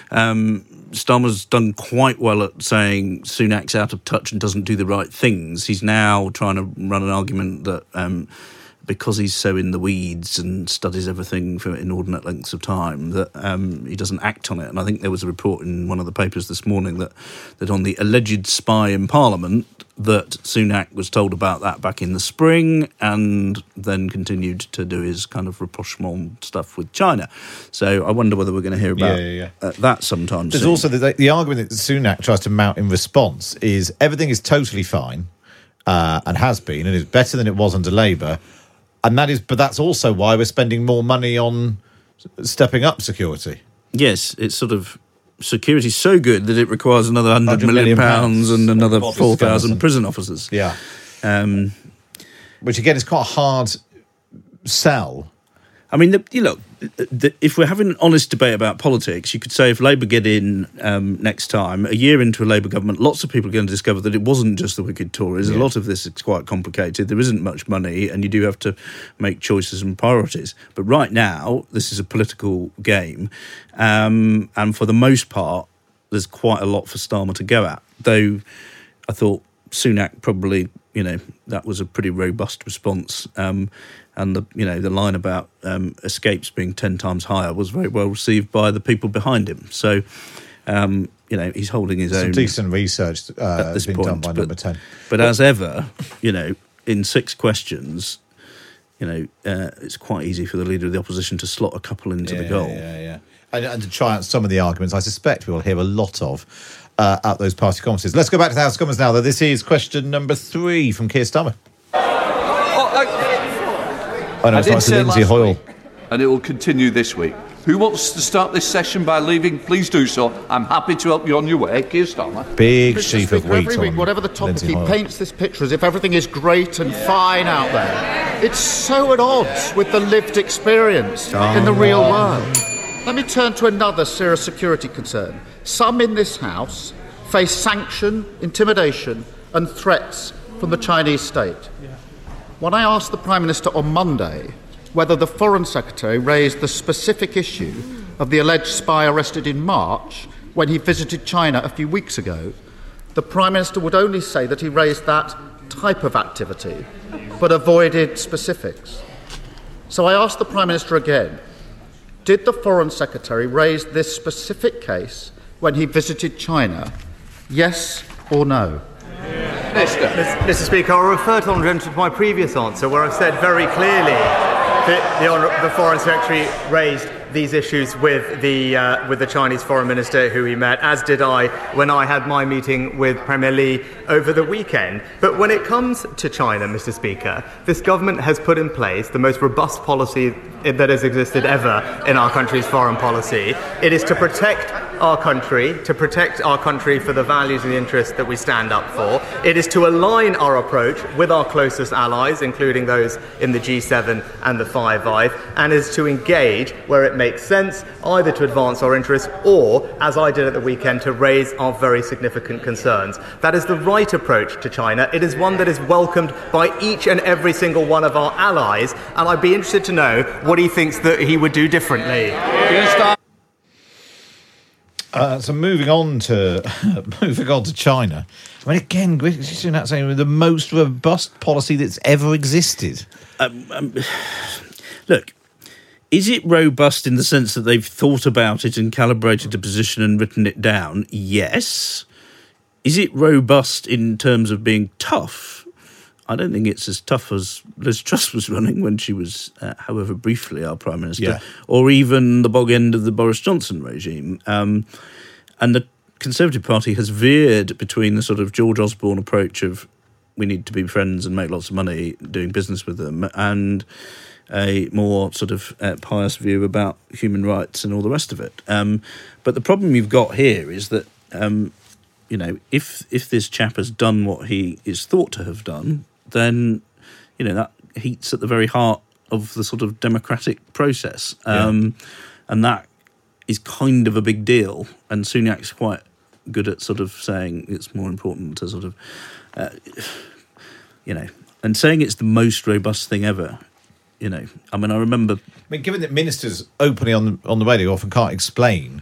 um, Starmer's done quite well at saying Sunak's out of touch and doesn't do the right things. He's now trying to run an argument that. Um, because he's so in the weeds and studies everything for inordinate lengths of time that um, he doesn't act on it. And I think there was a report in one of the papers this morning that that on the alleged spy in Parliament that Sunak was told about that back in the spring and then continued to do his kind of rapprochement stuff with China. So I wonder whether we're going to hear about Yeah, yeah, Uh, that sometime There's soon. also the, the argument that Sunak tries to mount in response is everything is totally fine uh, and has been and is better than it was under Labour, and that is, but that's also why we're spending more money on stepping up security. Yes, it's sort of security's so good that it requires another hundred 100 million million pounds pounds and another four office prison officers. Yeah, um, which again is quite a hard sell. I mean, the, you look, the, if we're having an honest debate about politics, you could say if Labour get in um, next time, a year into a Labour government, lots of people are going to discover that it wasn't just the wicked Tories. A lot of this is quite complicated. There isn't much money, and you do have to make choices and priorities. But right now, this is a political game, um, and for the most part, there's quite a lot for Starmer to go at. Though I thought Sunak probably, you know, that was a pretty robust response. Um, and the you know the line about um, escapes being ten times higher was very well received by the people behind him. So, um, you know, he's holding his Some own decent research uh, at has this been point. done by but, number ten. but as ever, you know, in six questions. You know, uh, it's quite easy for the leader of the opposition to slot a couple into the goal. Yeah, yeah. And, and to try out some of the arguments, I suspect we will hear a lot of uh, at those party conferences. Let's go back to the House of Commons now, though. This is question number three from Keir Starmer. Oh, no, I it's did not, say Lindsay last Hoyle. week, and it will continue this week. Who wants to start this session by leaving? Please do so. I'm happy to help you on your way. Keir Starmer. Big Mr. sheaf of wheat every week, on whatever the topic, Lindsay he Hoyle. paints this picture as if everything is great and fine out there. It's so at odds with the lived experience in the real world. Let me turn to another serious security concern. Some in this House face sanction, intimidation, and threats from the Chinese state. When I asked the Prime Minister on Monday whether the Foreign Secretary raised the specific issue of the alleged spy arrested in March when he visited China a few weeks ago, the Prime Minister would only say that he raised that type of activity, but avoided specifics. So I asked the Prime Minister again Did the Foreign Secretary raise this specific case when he visited China? Yes or no? Mr. Mr. Speaker, I'll refer to Honourable Gentleman to my previous answer, where I've said very clearly that the, Honour- the Foreign Secretary raised these issues with the uh, with the Chinese Foreign Minister who he met, as did I when I had my meeting with Premier Li over the weekend. But when it comes to China, Mr. Speaker, this government has put in place the most robust policy that has existed ever in our country's foreign policy. It is to protect our country, to protect our country for the values and the interests that we stand up for. It is to align our approach with our closest allies, including those in the G7 and the Five Eyes, and is to engage where it makes sense, either to advance our interests or, as I did at the weekend, to raise our very significant concerns. That is the right approach to China. It is one that is welcomed by each and every single one of our allies, and I'd be interested to know what he thinks that he would do differently. Uh, so moving on to moving on to China. I mean, again, Rishi Sunak saying the most robust policy that's ever existed. Um, um, look, is it robust in the sense that they've thought about it and calibrated a position and written it down? Yes. Is it robust in terms of being tough? I don't think it's as tough as Liz Truss was running when she was, uh, however briefly, our Prime Minister, Yeah. or even the bog end of the Boris Johnson regime. Um, and the Conservative Party has veered between the sort of George Osborne approach of we need to be friends and make lots of money doing business with them, and a more sort of uh, pious view about human rights and all the rest of it. Um, but the problem you've got here is that um, you know if if this chap has done what he is thought to have done, then you know that heats at the very heart of the sort of democratic process, um, and that is kind of a big deal. And Sunak's quite good at sort of saying it's more important to sort of, uh, you know, and saying it's the most robust thing ever. You know, I mean, I remember I mean, given that ministers openly on the, on the radio often can't explain,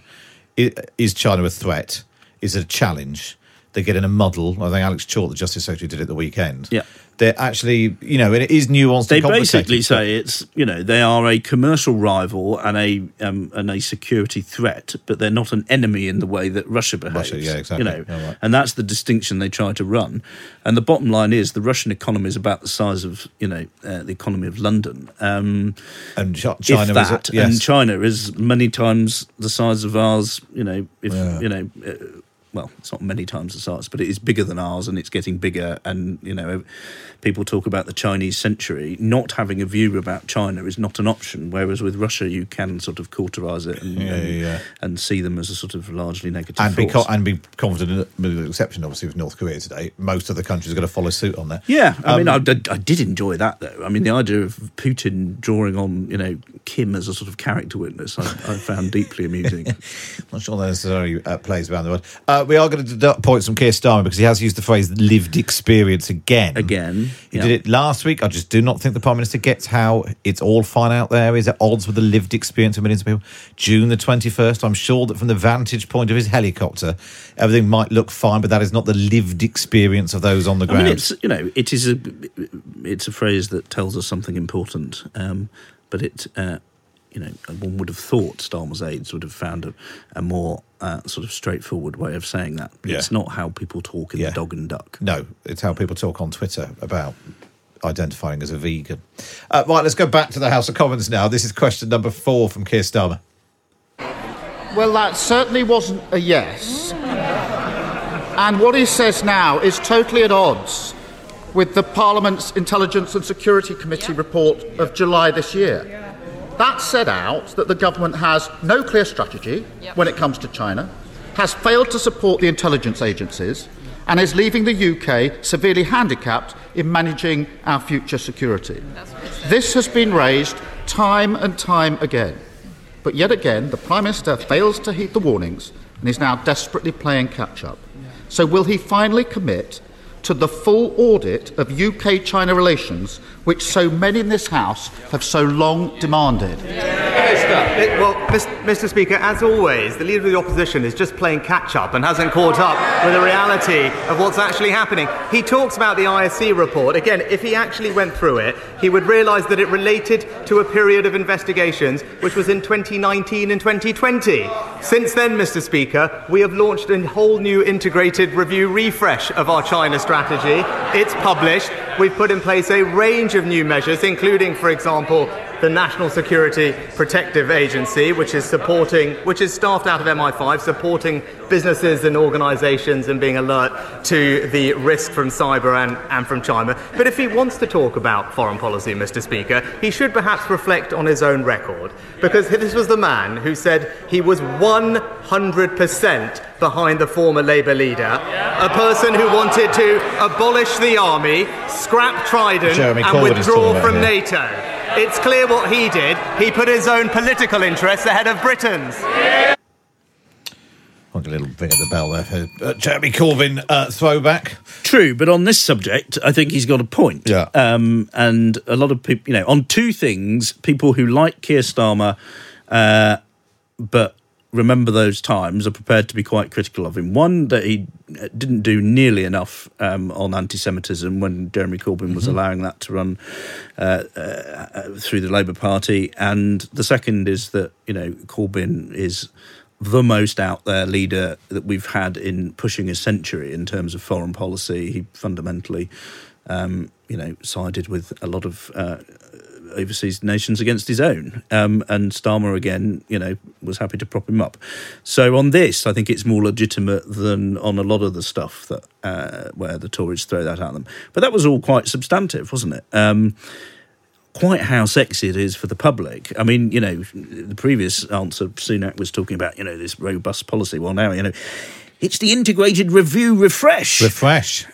is China a threat? Is it a challenge? They get in a muddle. I think Alex Chalk, the Justice Secretary, did it the weekend. Yeah. They're actually, you know, and it is nuanced they basically say it's you know they are a commercial rival and a um, and a security threat, but they're not an enemy in the way that Russia behaves. Russia, yeah, exactly. You know, right. and that's the distinction they try to run. And the bottom line is the Russian economy is about the size of you know uh, the economy of London. Um, and China if is that, yes. and China is many times the size of ours. You know, if Yeah. you know. Uh, well, it's not many times the size, but it is bigger than ours, and it's getting bigger. And you know, people talk about the Chinese century. Not having a view about China is not an option. Whereas with Russia, you can sort of cauterize it and, Yeah, and, yeah, and see them as a sort of largely negative and be, co- and be confident, with the exception obviously of North Korea today. Most of the countries are going to follow suit on that. Yeah, I mean, I, Um, I, did enjoy that though. I mean, the idea of Putin drawing on you know Kim as a sort of character witness, I, I found deeply amusing. I'm not sure that necessarily uh, plays around the world. Uh, we are going to deduct points from Keir Starmer because he has used the phrase lived experience again. Again. He yeah. did it last week. I just do not think the Prime Minister gets how it's all fine out there. Is at odds with the lived experience of millions of people. June the 21st, I'm sure that from the vantage point of his helicopter, everything might look fine, but that is not the lived experience of those on the I ground. mean, it's you know, it is a it's a phrase that tells us something important, um, but it. Uh, you know, one would have thought Starmer's aides would have found a, a more uh, sort of straightforward way of saying that. Yeah. It's not how people talk in Yeah. the dog and duck. No, it's how people talk on Twitter about identifying as a vegan. Uh, right, let's go back to the House of Commons now. This is question number four from Keir Starmer. Well, that certainly wasn't a yes. And what he says now is totally at odds with the Parliament's Intelligence and Security Committee report of July this year. That set out that the government has no clear strategy when it comes to China, has failed to support the intelligence agencies, and is leaving the UK severely handicapped in managing our future security. This has been raised time and time again. But yet again, the Prime Minister fails to heed the warnings and is now desperately playing catch up. So, will he finally commit to the full audit of UK China relations, which so many in this House have so long demanded? It- well, Mr. Speaker, as always, the Leader of the Opposition is just playing catch up and hasn't caught up with the reality of what's actually happening. He talks about the ISC report. Again, if he actually went through it, he would realise that it related to a period of investigations which was in 2019 and 2020. Since then, Mr. Speaker, we have launched a whole new integrated review refresh of our China strategy. It's published. We've put in place a range of new measures, including, for example, the National Security Protective Agency, which is supporting, which is staffed out of MI5, supporting businesses and organisations and being alert to the risk from cyber and, and from China. But if he wants to talk about foreign policy, Mr. Speaker, he should perhaps reflect on his own record, because this was the man who said he was 100% behind the former Labour leader, a person who wanted to abolish the army, scrap Trident, Jeremy and withdraw from here. NATO. It's clear what he did. He put his own political interests ahead of Britain's. I'll a little ring of the bell there for uh, Jeremy Corbyn uh, throwback. True, but on this subject, I think he's got a point. Yeah. Um, and a lot of people, you know, on two things, people who like Keir Starmer, uh, but remember those times, are prepared to be quite critical of him. One, that he uh, didn't do nearly enough um, on anti Semitism when Jeremy Corbyn was allowing that to run uh, uh, through the Labour Party. And the second is that, you know, Corbyn is the most out there leader that we've had in pushing a century in terms of foreign policy. He fundamentally, um, you know, sided with a lot of uh, overseas nations against his own. Um, and Starmer, again, you know, was happy to prop him up. So on this, I think it's more legitimate than on a lot of the stuff that uh, where the Tories throw that at them. But that was all quite substantive, wasn't it? Um, quite how sexy it is for the public. I mean, you know, the previous answer, Sunak was talking about, you know, this robust policy. Well, now, you know, it's the integrated review refresh. Refresh.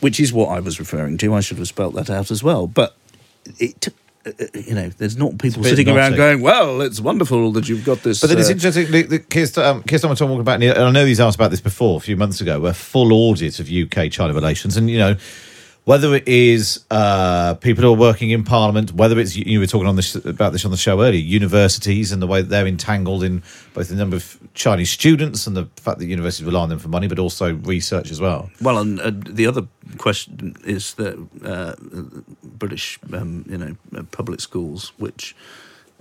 Which is what I was referring to. I should have spelt that out as well. But it, uh, you know, there's not people sitting around naughty. going, "Well, it's wonderful that you've got this." But then it's uh, interesting. The, the, Keir, St- um, Keir Starmer talking about, and I know he's asked about this before a few months ago, a full audit of UK China relations, and you know whether it is uh, people who are working in Parliament, whether it's you were talking on this about this on the show earlier, universities and the way that they're entangled in both the number of Chinese students and the fact that universities rely on them for money, but also research as well. Well, and uh, the other question is that uh, British, um, you know, uh, public schools, which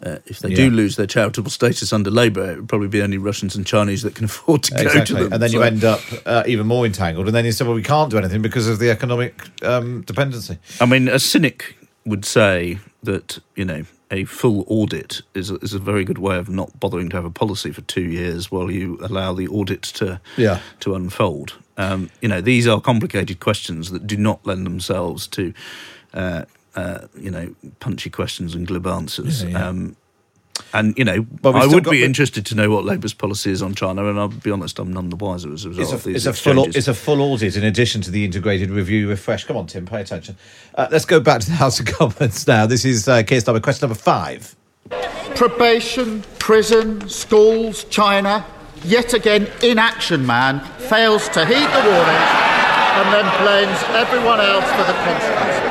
uh, if they do lose their charitable status under Labour, it would probably be only Russians and Chinese that can afford to go to them. And then you end up uh, even more entangled. And then you say, well, we can't do anything because of the economic um, dependency. I mean, a cynic would say that you know a full audit is a, is a very good way of not bothering to have a policy for two years while you allow the audit to Yeah. to unfold. Um, you know, these are complicated questions that do not lend themselves to. Uh, uh, you know, punchy questions and glib answers. Yeah, yeah. Um, and you know, But I would be the- interested to know what Labour's policy is on China, and I'll be honest, I'm none the wiser as a result It's a, of these it's a full exchanges. it's a full audit in addition to the integrated review refresh. Come on, Tim, pay attention. Uh, let's go back to the House of Commons now. This is uh, Keir Starmer, question number five. Probation, prison, schools, China. Yet again, inaction man fails to heed the warning and then blames everyone else for the consequences.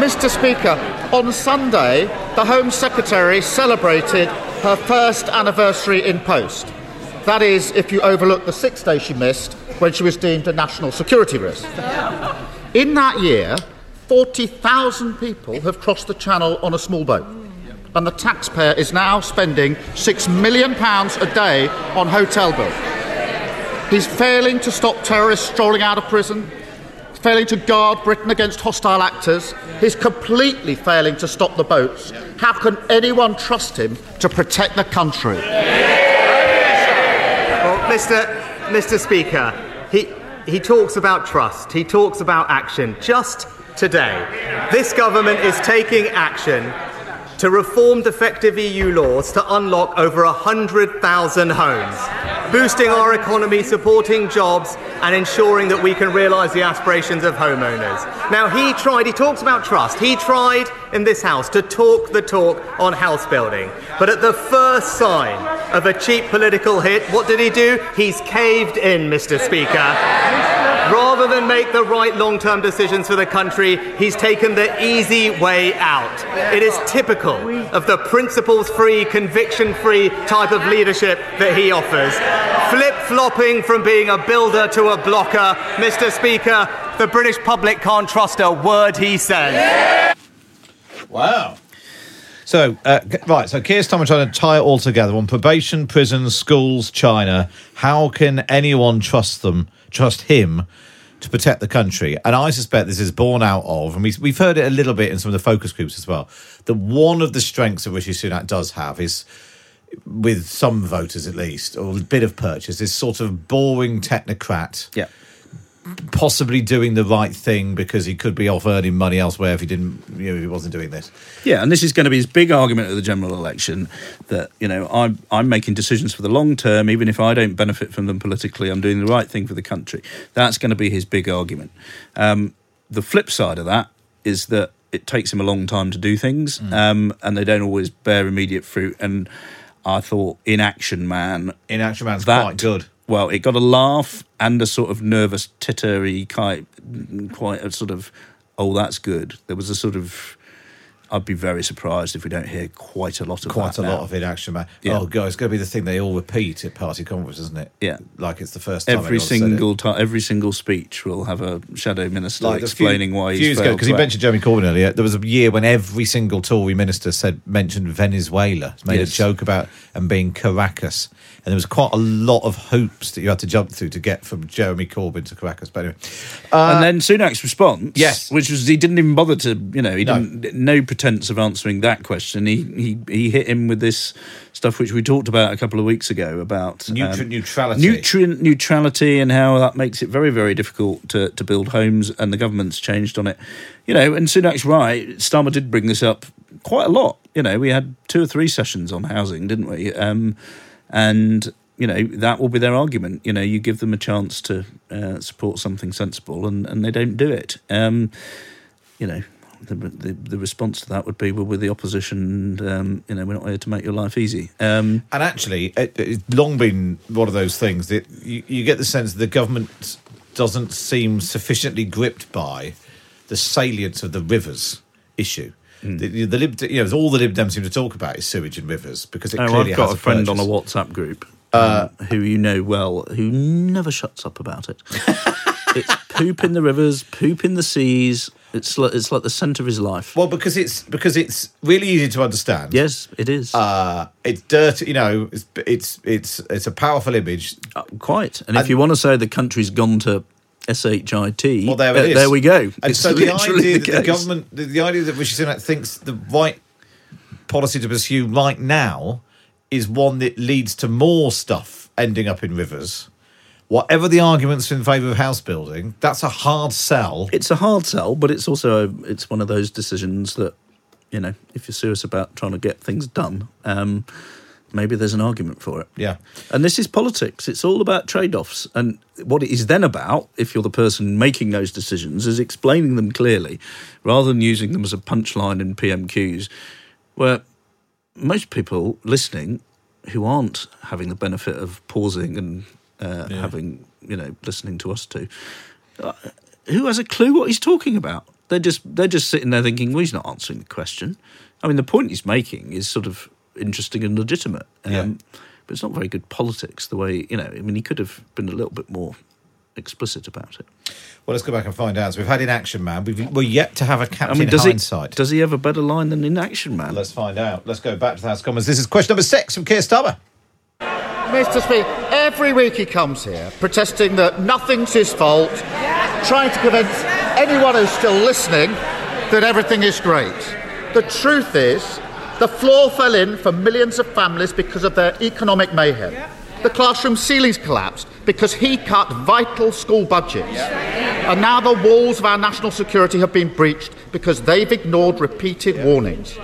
Mr. Speaker, on Sunday, the Home Secretary celebrated her first anniversary in post. That is, if you overlook the six days she missed when she was deemed a national security risk. In that year, 40,000 people have crossed the channel on a small boat. And the taxpayer is now spending £6 million a day on hotel bills. He's failing to stop terrorists strolling out of prison, failing to guard Britain against hostile actors. He's completely failing to stop the boats. How can anyone trust him to protect the country? Well, Mr. Mr. Speaker, he, he talks about trust, he talks about action. Just today, this government is taking action to reform defective EU laws to unlock over 100,000 homes, boosting our economy, supporting jobs, and ensuring that we can realise the aspirations of homeowners. Now, he tried, he talks about trust, he tried in this House to talk the talk on house building. But at the first sign of a cheap political hit, what did he do? He's caved in, Mr. Speaker. Rather than make the right long term decisions for the country, he's taken the easy way out. It is typical of the principles free, conviction free type of leadership that he offers. Flip flopping from being a builder to a blocker. Mr. Speaker, the British public can't trust a word he says. Wow. So, uh, right, so Keir Starmer trying to tie it all together on probation, prisons, schools, China. How can anyone trust them, trust him to protect the country? And I suspect this is born out of, and we, we've heard it a little bit in some of the focus groups as well, that one of the strengths of Rishi Sunak does have is, with some voters at least, or a bit of purchase, is sort of boring technocrat. Yeah. Possibly doing the right thing because he could be off earning money elsewhere if he didn't, you know, if he wasn't doing this. Yeah, and this is going to be his big argument at the general election that you know I'm I'm making decisions for the long term, even if I don't benefit from them politically. I'm doing the right thing for the country. That's going to be his big argument. Um, the flip side of that is that it takes him a long time to do things, um, and they don't always bear immediate fruit. And I thought Inaction Man, Inaction Man's that, quite good. Well, it got a laugh and a sort of nervous tittery quite, quite a sort of, oh, that's good. There was a sort of. I'd be very surprised if we don't hear quite a lot of quite a lot now. of inaction, man. Yeah. Oh god, it's going to be the thing they all repeat at party conference, isn't it? Yeah. like it's the first time Every anyone's said it. single time, every single speech will have a shadow minister Like a few- explaining why he's failed because he mentioned Jeremy Corbyn earlier. There was a year when every single Tory minister said mentioned Venezuela, made Yes. a joke about and being Caracas, and there was quite a lot of hoops that you had to jump through to get from Jeremy Corbyn to Caracas. But anyway, uh, and then Sunak's response, Yes. which was he didn't even bother to, you know, he No. didn't no pretense of answering that question. He he he hit him with this stuff which we talked about a couple of weeks ago about Nutri- neutrality. nutrient neutrality, and how that makes it very very difficult to to build homes, and the government's changed on it. You know, and Sunak's right. Starmer did bring this up quite a lot. You know, we had two or three sessions on housing, didn't we? Um, and you know that will be their argument. You know, you give them a chance to uh, support something sensible, and, and they don't do it. Um, you know, the, the, the response to that would be, well, we're the opposition, and, um, you know, we're not here to make your life easy. Um, And actually, it, it's long been one of those things that you, you get the sense that the government doesn't seem sufficiently gripped by the salience of the rivers issue. Hmm. The, the Lib, you know, all the Lib Dems seem to talk about is sewage and rivers because it oh, clearly I've got has a friend on a. WhatsApp group Uh, um, who you know well, who never shuts up about it. it's poop in the rivers, poop in the seas. It's like, it's like the centre of his life. Well, because it's because it's really easy to understand. Yes, it is. Uh, it's dirty. You know, it's it's it's it's a powerful image. Uh, quite. And if you want to say the country's gone to shit, Well, there it uh, is. There we go. And It's so the idea that the government, the, the idea that Rishi Sunak thinks the right policy to pursue right now is one that leads to more stuff ending up in rivers. Whatever the arguments in favour of house building, that's a hard sell. It's a hard sell, but it's also a, it's one of those decisions that you know if you're serious about trying to get things done, um, maybe there's an argument for it. Yeah. And this is politics. It's all about trade offs. And what it is then about, if you're the person making those decisions, is explaining them clearly rather than using them as a punchline in PMQs, where most people listening who aren't having the benefit of pausing and uh, Yeah. having, you know, listening to us two, uh, who has a clue what he's talking about? They're just they're just sitting there thinking, well, he's not answering the question. I mean, the point he's making is sort of interesting and legitimate. Um, Yeah. But it's not very good politics the way, you know, I mean, he could have been a little bit more explicit about it. Well, let's go back and find out. So we've had Inaction Man. We've, we're yet to have a captain I mean, does hindsight. he, does he have a better line than Inaction Man? Let's find out. Let's go back to the House of Commons. This is question number six from Keir Starmer. Mr. Speaker, every week he comes here protesting that nothing's his fault, trying to convince anyone who's still listening that everything is great. The truth is, the floor fell in for millions of families because of their economic mayhem. The classroom ceilings collapsed because he cut vital school budgets. And now the walls of our national security have been breached because they've ignored repeated warnings.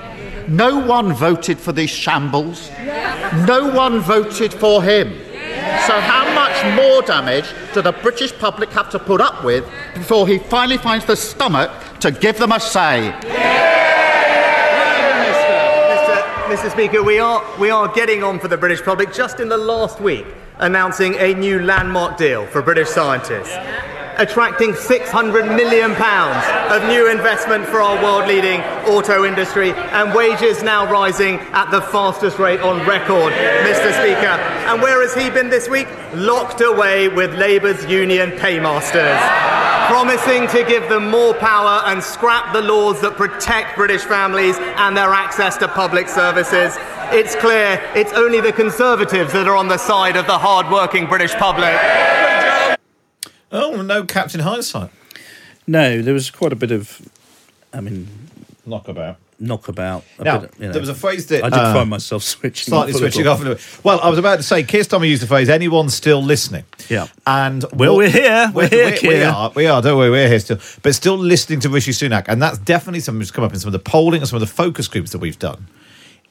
No one voted for these shambles. No one voted for him. So, how much more damage do the British public have to put up with before he finally finds the stomach to give them a say? Mr. Mr. Speaker, we are, we are getting on for the British public just in the last week announcing a new landmark deal for British scientists, attracting £600 million of new investment for our world leading auto industry, and wages now rising at the fastest rate on record, Mr. Speaker. And where has he been this week? Locked away with Labour's union paymasters promising to give them more power and scrap the laws that protect British families and their access to public services. It's clear it's only the Conservatives that are on the side of the hard-working British public. Oh, no Captain Hindsight. No, there was quite a bit of, I mean, knockabout. Knockabout. A Now, bit, you know. there was a phrase that I did uh, find myself switching slightly off switching off. Well, I was about to say, Keir Starmer used the phrase "anyone still listening." Yeah, and Well, we're here. We're here, we Keir. are. We are. Don't worry, we're here still, but still listening to Rishi Sunak, and that's definitely something that's come up in some of the polling and some of the focus groups that we've done.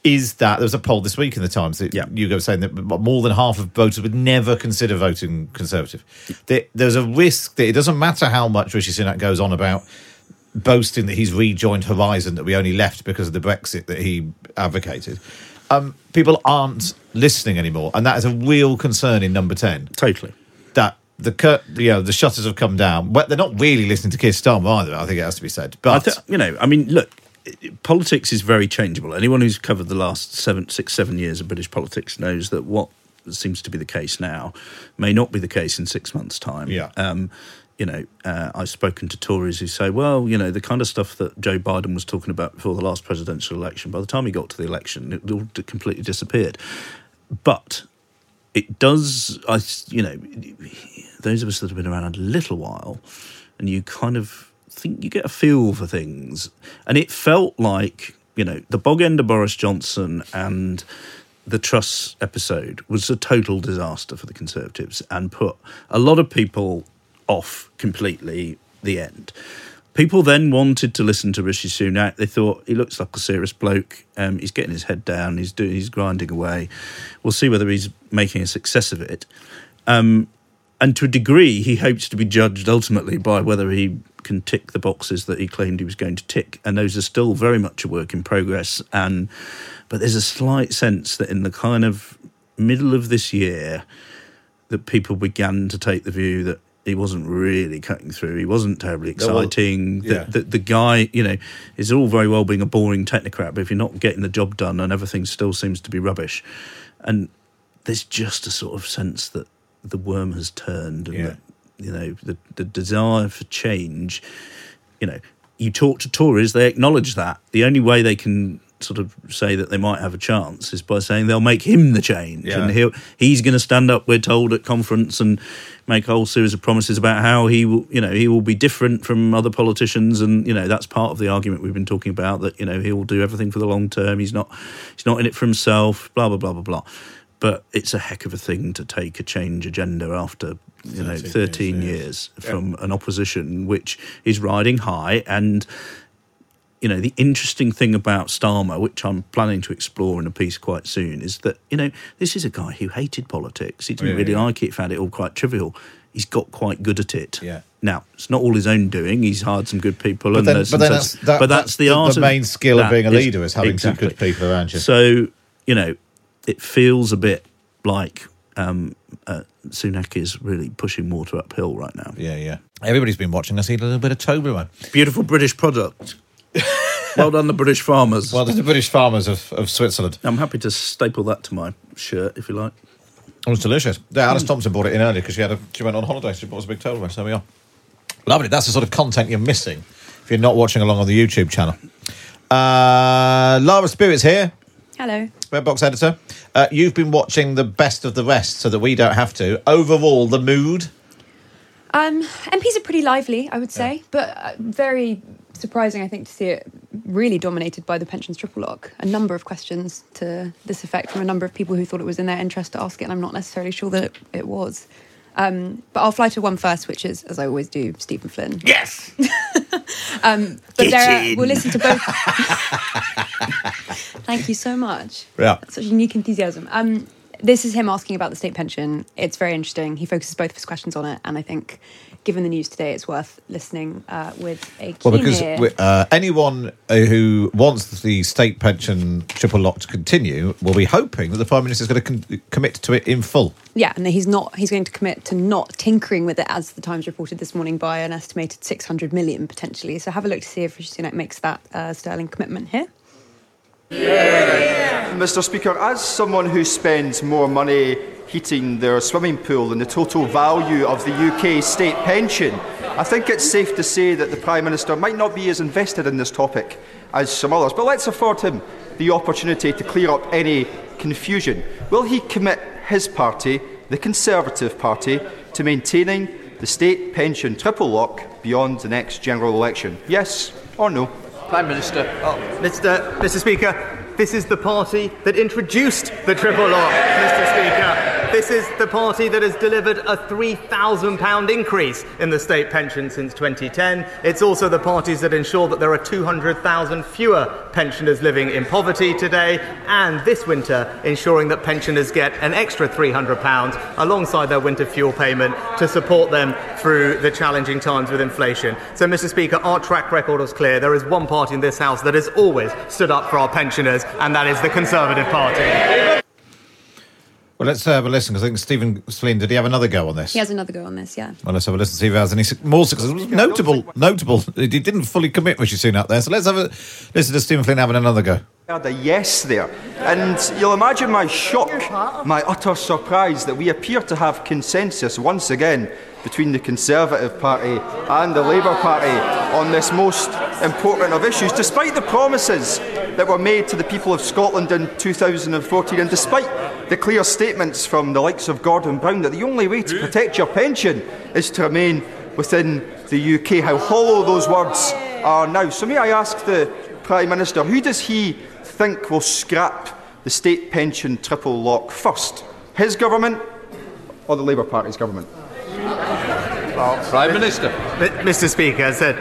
Is that there was a poll this week in the Times that you go saying that more than half of voters would never consider voting Conservative. There, there's a risk that it doesn't matter how much Rishi Sunak goes on about boasting that he's rejoined Horizon that we only left because of the Brexit that he advocated. Um, people aren't listening anymore, and that is a real concern in Number Ten. Totally. That the cur- you know the shutters have come down. But they're not really listening to Keir Starmer either. I think it has to be said. I But thi- you know, I mean, look, politics is very changeable. Anyone who's covered the last seven, six, seven years of British politics knows that what seems to be the case now may not be the case in six months' time. Yeah. Um, you know, uh, I've spoken to Tories who say, well, you know, the kind of stuff that Joe Biden was talking about before the last presidential election, by the time he got to the election, it all completely disappeared. But it does, I, you know, those of us that have been around a little while, and you kind of think you get a feel for things, and it felt like, you know, the bog end of Boris Johnson and the Truss episode was a total disaster for the Conservatives and put a lot of people off completely the end. People then wanted to listen to Rishi Sunak. They thought he looks like a serious bloke. Um, he's getting his head down. He's doing. He's grinding away. We'll see whether he's making a success of it. Um, and to a degree, he hopes to be judged ultimately by whether he can tick the boxes that he claimed he was going to tick, and those are still very much a work in progress. And but there's a slight sense that in the kind of middle of this year, that people began to take the view that he wasn't really cutting through. He wasn't terribly No, well, exciting. yeah. the, the, the guy, you know, is all very well being a boring technocrat, but if you're not getting the job done and everything still seems to be rubbish, and there's just a sort of sense that the worm has turned, and Yeah. that, you know, the the desire for change. You know, you talk to Tories, they acknowledge that. The only way they can sort of say that they might have a chance is by saying they'll make him the change, Yeah. and he'll he's going to stand up. We're told at conference and make a whole series of promises about how he will, you know, he will be different from other politicians, and you know that's part of the argument we've been talking about. That you know he will do everything for the long term. He's not he's not in it for himself. Blah blah blah blah blah. But it's a heck of a thing to take a change agenda after you know 13 13 years, years, Yeah. from an opposition which is riding high and you know the interesting thing about Starmer, which I'm planning to explore in a piece quite soon, is that you know this is a guy who hated politics. He didn't oh, Yeah, really yeah. like it, found it all quite trivial. He's got quite good at it. Yeah. Now it's not all his own doing. He's hired some good people, But and then, but then that's, that, but that's the, art. the of main skill of being a is- leader is having exactly. some good people around you. So you know, it feels a bit like um, uh, Sunak is really pushing water uphill right now. Yeah, yeah. Everybody's been watching us eat a little bit of Toblerone. Beautiful British product. well done, the British farmers. Well, the British farmers of, of Switzerland. I'm happy to staple that to my shirt if you like. It was delicious. Yeah, Alice Thomson bought it in earlier because she had a, she went on holiday. So she bought us a big Toblerone. So there we are. Lovely. That's the sort of content you're missing if you're not watching along on the YouTube channel. Uh, Lara Spirit's here, Hello. Redbox editor. Uh, you've been watching the best of the rest so that we don't have to. Overall, the mood. Um, MPs are pretty lively, I would say, but uh, very surprising, I think, to see it really dominated by the pensions triple lock. A number of questions to this effect from a number of people who thought it was in their interest to ask it, and I'm not necessarily sure that it, it was. Um, but I'll fly to one first, which is, as I always do, Stephen Flynn. Yes. um, but Get there, in. we'll listen to both. Thank you so much. Yeah. Such unique enthusiasm. Um, this is him asking about the state pension. It's very interesting. He focuses both of his questions on it, and I think, given the news today, it's worth listening uh, with a keen Well, because ear. uh, anyone uh, who wants the state pension triple lock to continue will be hoping that the Prime Minister is going to con- commit to it in full. yeah, and he's not. He's going to commit to not tinkering with it, as the Times reported this morning, by an estimated 600 million potentially. So have a look to see if Rishi Sunak makes that uh, sterling commitment here. Mr. Speaker, as someone who spends more money heating their swimming pool and the total value of the UK state pension, I think it's safe to say that the Prime Minister might not be as invested in this topic as some others. But let's afford him the opportunity to clear up any confusion. Will he commit his party, the Conservative Party, to maintaining the state pension triple lock beyond the next general election? Yes or no? Prime Minister. Oh, Mr. Mr. Speaker, this is the party that introduced the triple lock, Mr. Speaker. This is the party that has delivered a £3,000 increase in the state pension since 2010. It's also the parties that ensure that there are 200,000 fewer pensioners living in poverty today, and this winter ensuring that pensioners get an extra £300 alongside their winter fuel payment to support them through the challenging times with inflation. So, Mr. Speaker, our track record is clear. There is one party in this House that has always stood up for our pensioners, and that is the Conservative Party. Well, let's uh, have a listen because I think Stephen Flynn, did he have another go on this? He has another go on this, yeah. Well, let's have a listen to see if he has any su- more success. It was notable, notable. He didn't fully commit Rishi Sunak there. So let's have a listen to Stephen Flynn having another go. I had a yes there. And you'll imagine my shock, my utter surprise that we appear to have consensus once again between the Conservative Party and the Labour Party on this most important of issues, despite the promises that were made to the people of Scotland in 2014, and despite the clear statements from the likes of Gordon Brown that the only way to protect your pension is to remain within the UK. How hollow those words are now. So, may I ask the Prime Minister, who does he think will scrap the state pension triple lock first? His government or the Labour Party's government? Prime Minister. Mr. Speaker, I said,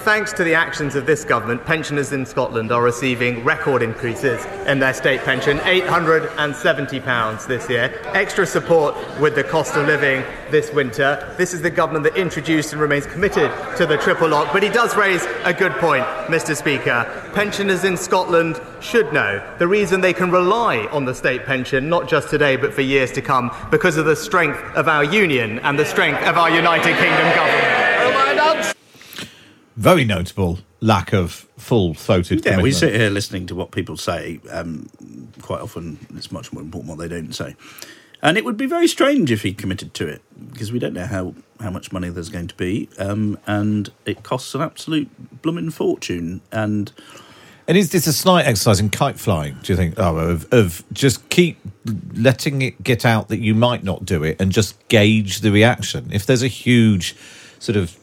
thanks to the actions of this government, pensioners in Scotland are receiving record increases in their state pension, £870 this year. Extra support with the cost of living this winter. This is the government that introduced and remains committed to the triple lock. But he does raise a good point, Mr. Speaker. Pensioners in Scotland should know the reason they can rely on the state pension, not just today, but for years to come, because of the strength of our union and the strength of our United Kingdom government. Very notable lack of full throated Yeah, we sit here listening to what people say. Um, quite often, it's much more important what they don't say. And it would be very strange if he committed to it because we don't know how, how much money there's going to be, um, and it costs an absolute blooming fortune. And And is this a slight exercise in kite flying? Do you think? Oh, of, of just keep letting it get out that you might not do it, and just gauge the reaction. If there's a huge sort of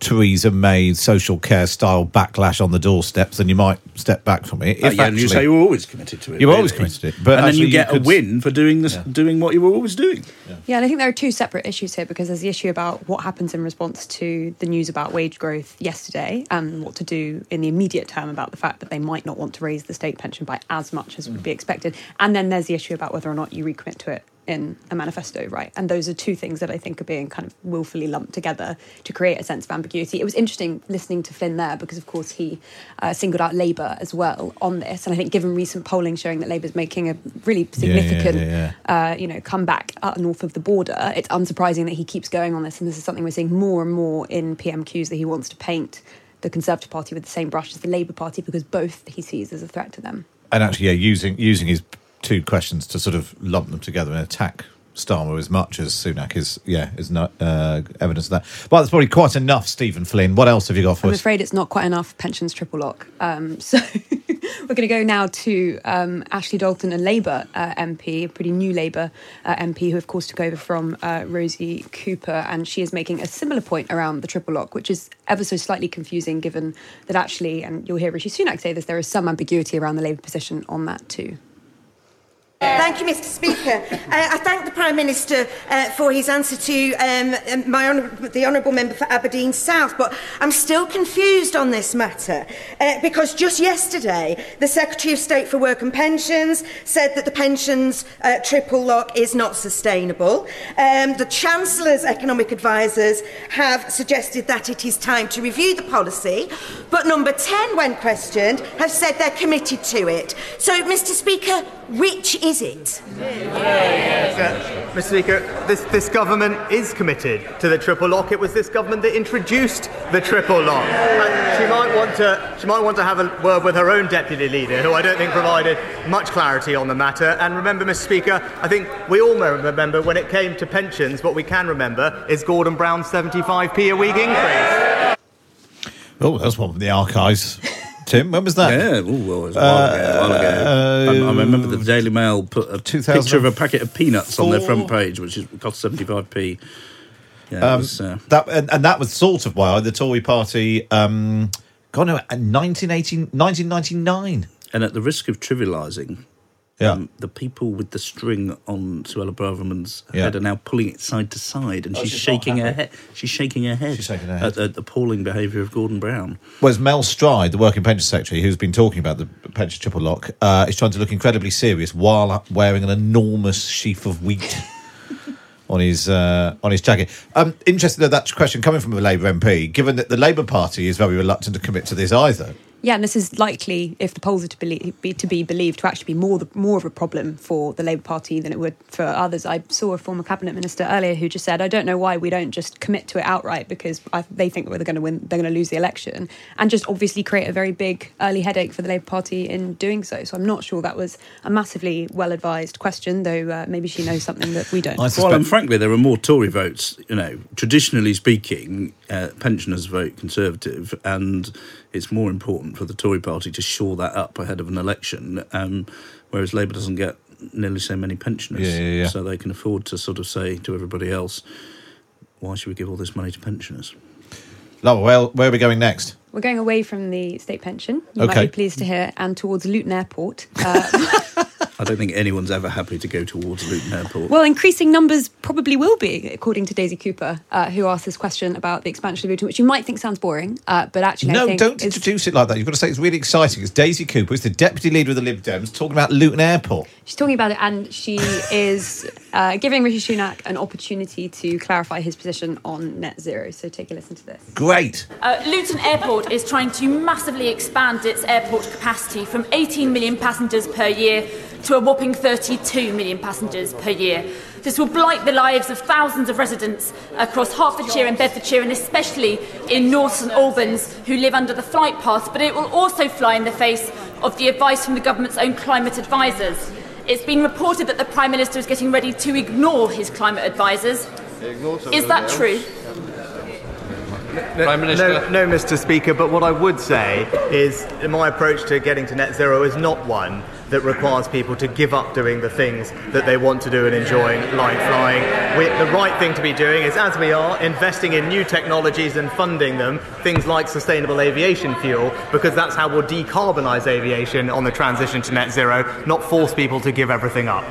Theresa May social care style backlash on the doorsteps, then you might step back from it. Uh, If yeah, and you say you were always committed to it. You were always committed to it, but and then you get could- a win for doing this, doing what you were always doing. Yeah, and I think there are two separate issues here because there's the issue about what happens in response to the news about wage growth yesterday and what to do in the immediate term about the fact that they might not want to raise the state pension by as much as would be expected. And then there's the issue about whether or not you recommit to it in a manifesto, right? And those are two things that I think are being kind of willfully lumped together to create a sense of ambiguity. It was interesting listening to Flynn there because, of course, he uh, singled out Labour as well on this. And I think given recent polling showing that Labour's making a really Yeah, yeah, significant yeah, yeah. uh, you know, come back up north of the border, it's unsurprising that he keeps going on this. And this is something we're seeing more and more in PMQs that he wants to paint the Conservative Party with the same brush as the Labour Party because both he sees as a threat to them. and actually, yeah, using using his two questions to sort of lump them together and attack Starmer as much as Sunak is, yeah, is not uh, evidence of that. But that's probably quite enough, Stephen Flynn. What else have you got for us? I'm afraid it's not quite enough pensions triple lock. Um, so we're going to go now to um, Ashley Dalton, a Labour uh, MP, a pretty new Labour uh, MP, who of course took over from uh, Rosie Cooper, and she is making a similar point around the triple lock, which is ever so slightly confusing, given that actually, and you'll hear Rishi Sunak say this, there is some ambiguity around the Labour position on that too. Thank you, Mr. Speaker. Uh, I thank the Prime Minister uh, for his answer to um, um, my honour- the Honourable Member for Aberdeen South, but I'm still confused on this matter uh, because just yesterday the Secretary of State for Work and Pensions said that the pensions uh, triple lock is not sustainable. Um, the Chancellor's economic advisers have suggested that it is time to review the policy, but number 10, when questioned, have said they're committed to it. So, Mr. Speaker, which is it? Uh, Mr. Speaker, this, this government is committed to the triple lock. It was this government that introduced the triple lock. And she might want to she might want to have a word with her own deputy leader, who I don't think provided much clarity on the matter. And remember, Mr. Speaker, I think we all remember when it came to pensions, what we can remember is Gordon Brown's 75p a week increase. Oh, that's one from the archives. Tim, when was that? Yeah, ooh, well, it was a while ago. A while ago. Um, I, I remember the Daily Mail put a picture of a packet of peanuts on their front page, which is, cost 75p. Yeah, Um, was, uh, that and, and that was sort of why the Tory party, um, God no, in 1980, 1999. and at the risk of trivialising, um, the people with the string on Suella Braverman's Yeah. head are now pulling it side to side, and Oh, she's she's shaking her happy. head. She's shaking her head. She's shaking her head. at the appalling behaviour of Gordon Brown. Whereas Mel Stride, the working pension secretary, who's been talking about the pension triple lock, uh, is trying to look incredibly serious while wearing an enormous sheaf of wheat on his uh, on his jacket. Um, interested in that question coming from a Labour MP, given that the Labour Party is very reluctant to commit to this either. Yeah, and this is likely, if the polls are to, believe, be, to be believed, to actually be more the, more of a problem for the Labour Party than it would for others. I saw a former cabinet minister earlier who just said, "I don't know why we don't just commit to it outright because I, they think they're going to win, they're going to lose the election, and just obviously create a very big early headache for the Labour Party in doing so." So I'm not sure that was a massively well advised question, though uh, maybe she knows something that we don't. well, and frankly, there are more Tory votes. You know, traditionally speaking, uh, pensioners vote Conservative, and it's more important for the Tory party to shore that up ahead of an election. Um, whereas Labour doesn't get nearly so many pensioners, Yeah, yeah, yeah. so they can afford to sort of say to everybody else, "Why should we give all this money to pensioners?" Lara, where, where are we going next? We're going away from the state pension. You Okay. might be pleased to hear, and towards Luton Airport. Uh, I don't think anyone's ever happy to go towards Luton Airport. Well, increasing numbers probably will be, according to Daisy Cooper, uh, who asked this question about the expansion of Luton, which you might think sounds boring, uh, but actually, I No, think don't introduce it like that. You've got to say it's really exciting. It's Daisy Cooper, who's the deputy leader of the Lib Dems, talking about Luton Airport. She's talking about it, and she is uh, giving Rishi Sunak an opportunity to clarify his position on net zero. So take a listen to this. Great. Uh, Luton Airport is trying to massively expand its airport capacity from 18 million passengers per year to a whopping 32 million passengers per year. This will blight the lives of thousands of residents across Hertfordshire and Bedfordshire, and especially in North St Albans, who live under the flight path, but it will also fly in the face of the advice from the government's own climate advisors. It's been reported that the Prime Minister is getting ready to ignore his climate advisers. Is that true? Prime Minister. No, no, Mr. Speaker, but what I would say is my approach to getting to net zero is not one that requires people to give up doing the things that they want to do and enjoying, like flying. We, the right thing to be doing is, as we are, investing in new technologies and funding them, things like sustainable aviation fuel, because that's how we'll decarbonise aviation on the transition to net zero, not force people to give everything up.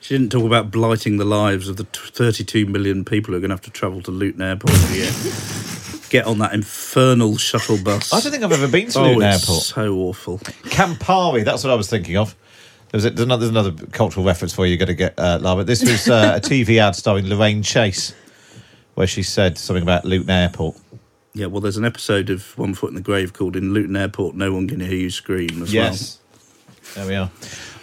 She didn't talk about blighting the lives of the 32 million people who are going to have to travel to Luton Airport every year. Get on that infernal shuttle bus. I don't think I've ever been to oh, Luton it's Airport. So awful. Campari, that's what I was thinking of. There's, a, there's, another, there's another cultural reference for you you're going to get, uh, Lara. This was uh, a TV ad starring Lorraine Chase, where she said something about Luton Airport. Yeah, well, there's an episode of One Foot in the Grave called "In Luton Airport, No One Can Hear You Scream" as Yes. There we are.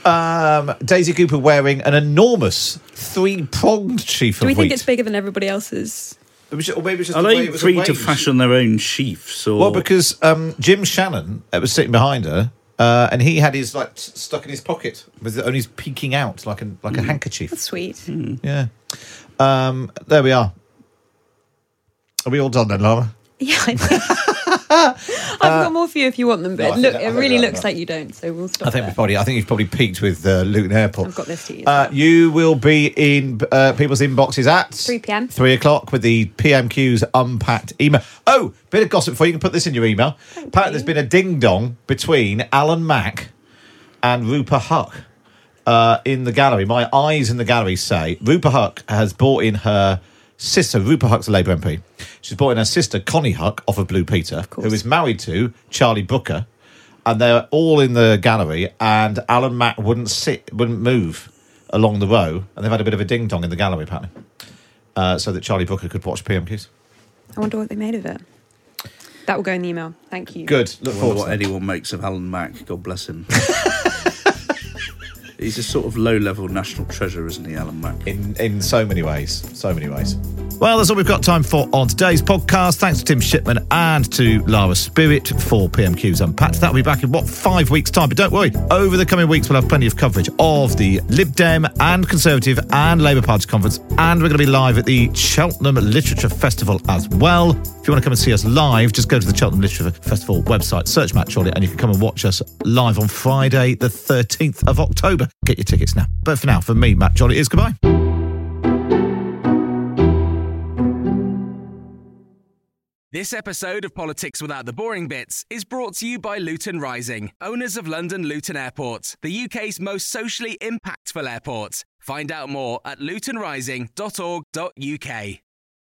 Um, Daisy Cooper wearing an enormous three-pronged sheaf Do of we think wheat. it's bigger than everybody else's? It was, or maybe it's just well. Are the way they it was free to arranged. fashion their own sheaths? Or Well, because um, Jim Shannon uh, was sitting behind her, uh, and he had his like s- stuck in his pocket, with it only peeking out like a like a handkerchief. That's sweet. Yeah. Um, there we are. Are we all done then, Lara? Yeah, I think. I've got more for you if you want them, Uh, no, but look, that- it really looks like you don't, so we'll stop I think there. probably. I think you've probably peaked with uh, Luton Airport. I've got this to you. Uh, you will be in uh, people's inboxes at 3 p.m. three o'clock with the PMQ's unpacked email. Oh, bit of gossip for you. You can put this in your email. Apparently, there's been a ding dong between Alan Mak and Rupa Huq uh, in the gallery. My eyes in the gallery say Rupa Huq has bought in her sister. Rupa Huq's a Labour MP. She's brought in her sister Konnie Huq off of Blue Peter, who is married to Charlie Brooker. And they're all in the gallery, and Alan Mak wouldn't sit, wouldn't move along the row, and they've had a bit of a ding dong in the gallery, apparently, uh, so that Charlie Brooker could watch PMQs. I wonder what they made of it. That will go in the email. Thank you. Good. Look I forward to what anyone makes of Alan Mak. God bless him. He's a sort of low-level national treasure, isn't he, Alan Mak? in in so many ways. So many ways. Well, that's all we've got time for on today's podcast. Thanks to Tim Shipman and to Lara Spirit for PMQ's Unpacked. That'll be back in what five weeks' time. But don't worry, over the coming weeks we'll have plenty of coverage of the Lib Dem and Conservative and Labour Party conference, and we're going to be live at the Cheltenham Literature Festival as well. If you want to come and see us live, just go to the Cheltenham Literature Festival website, search Matt Chorley, and you can come and watch us live on Friday, the 13th of October. Get your tickets now. But for now, for me, Matt Chorley is goodbye. This episode of Politics Without the Boring Bits is brought to you by Luton Rising, owners of London Luton Airport, the UK's most socially impactful airport. Find out more at lutonrising.org.uk.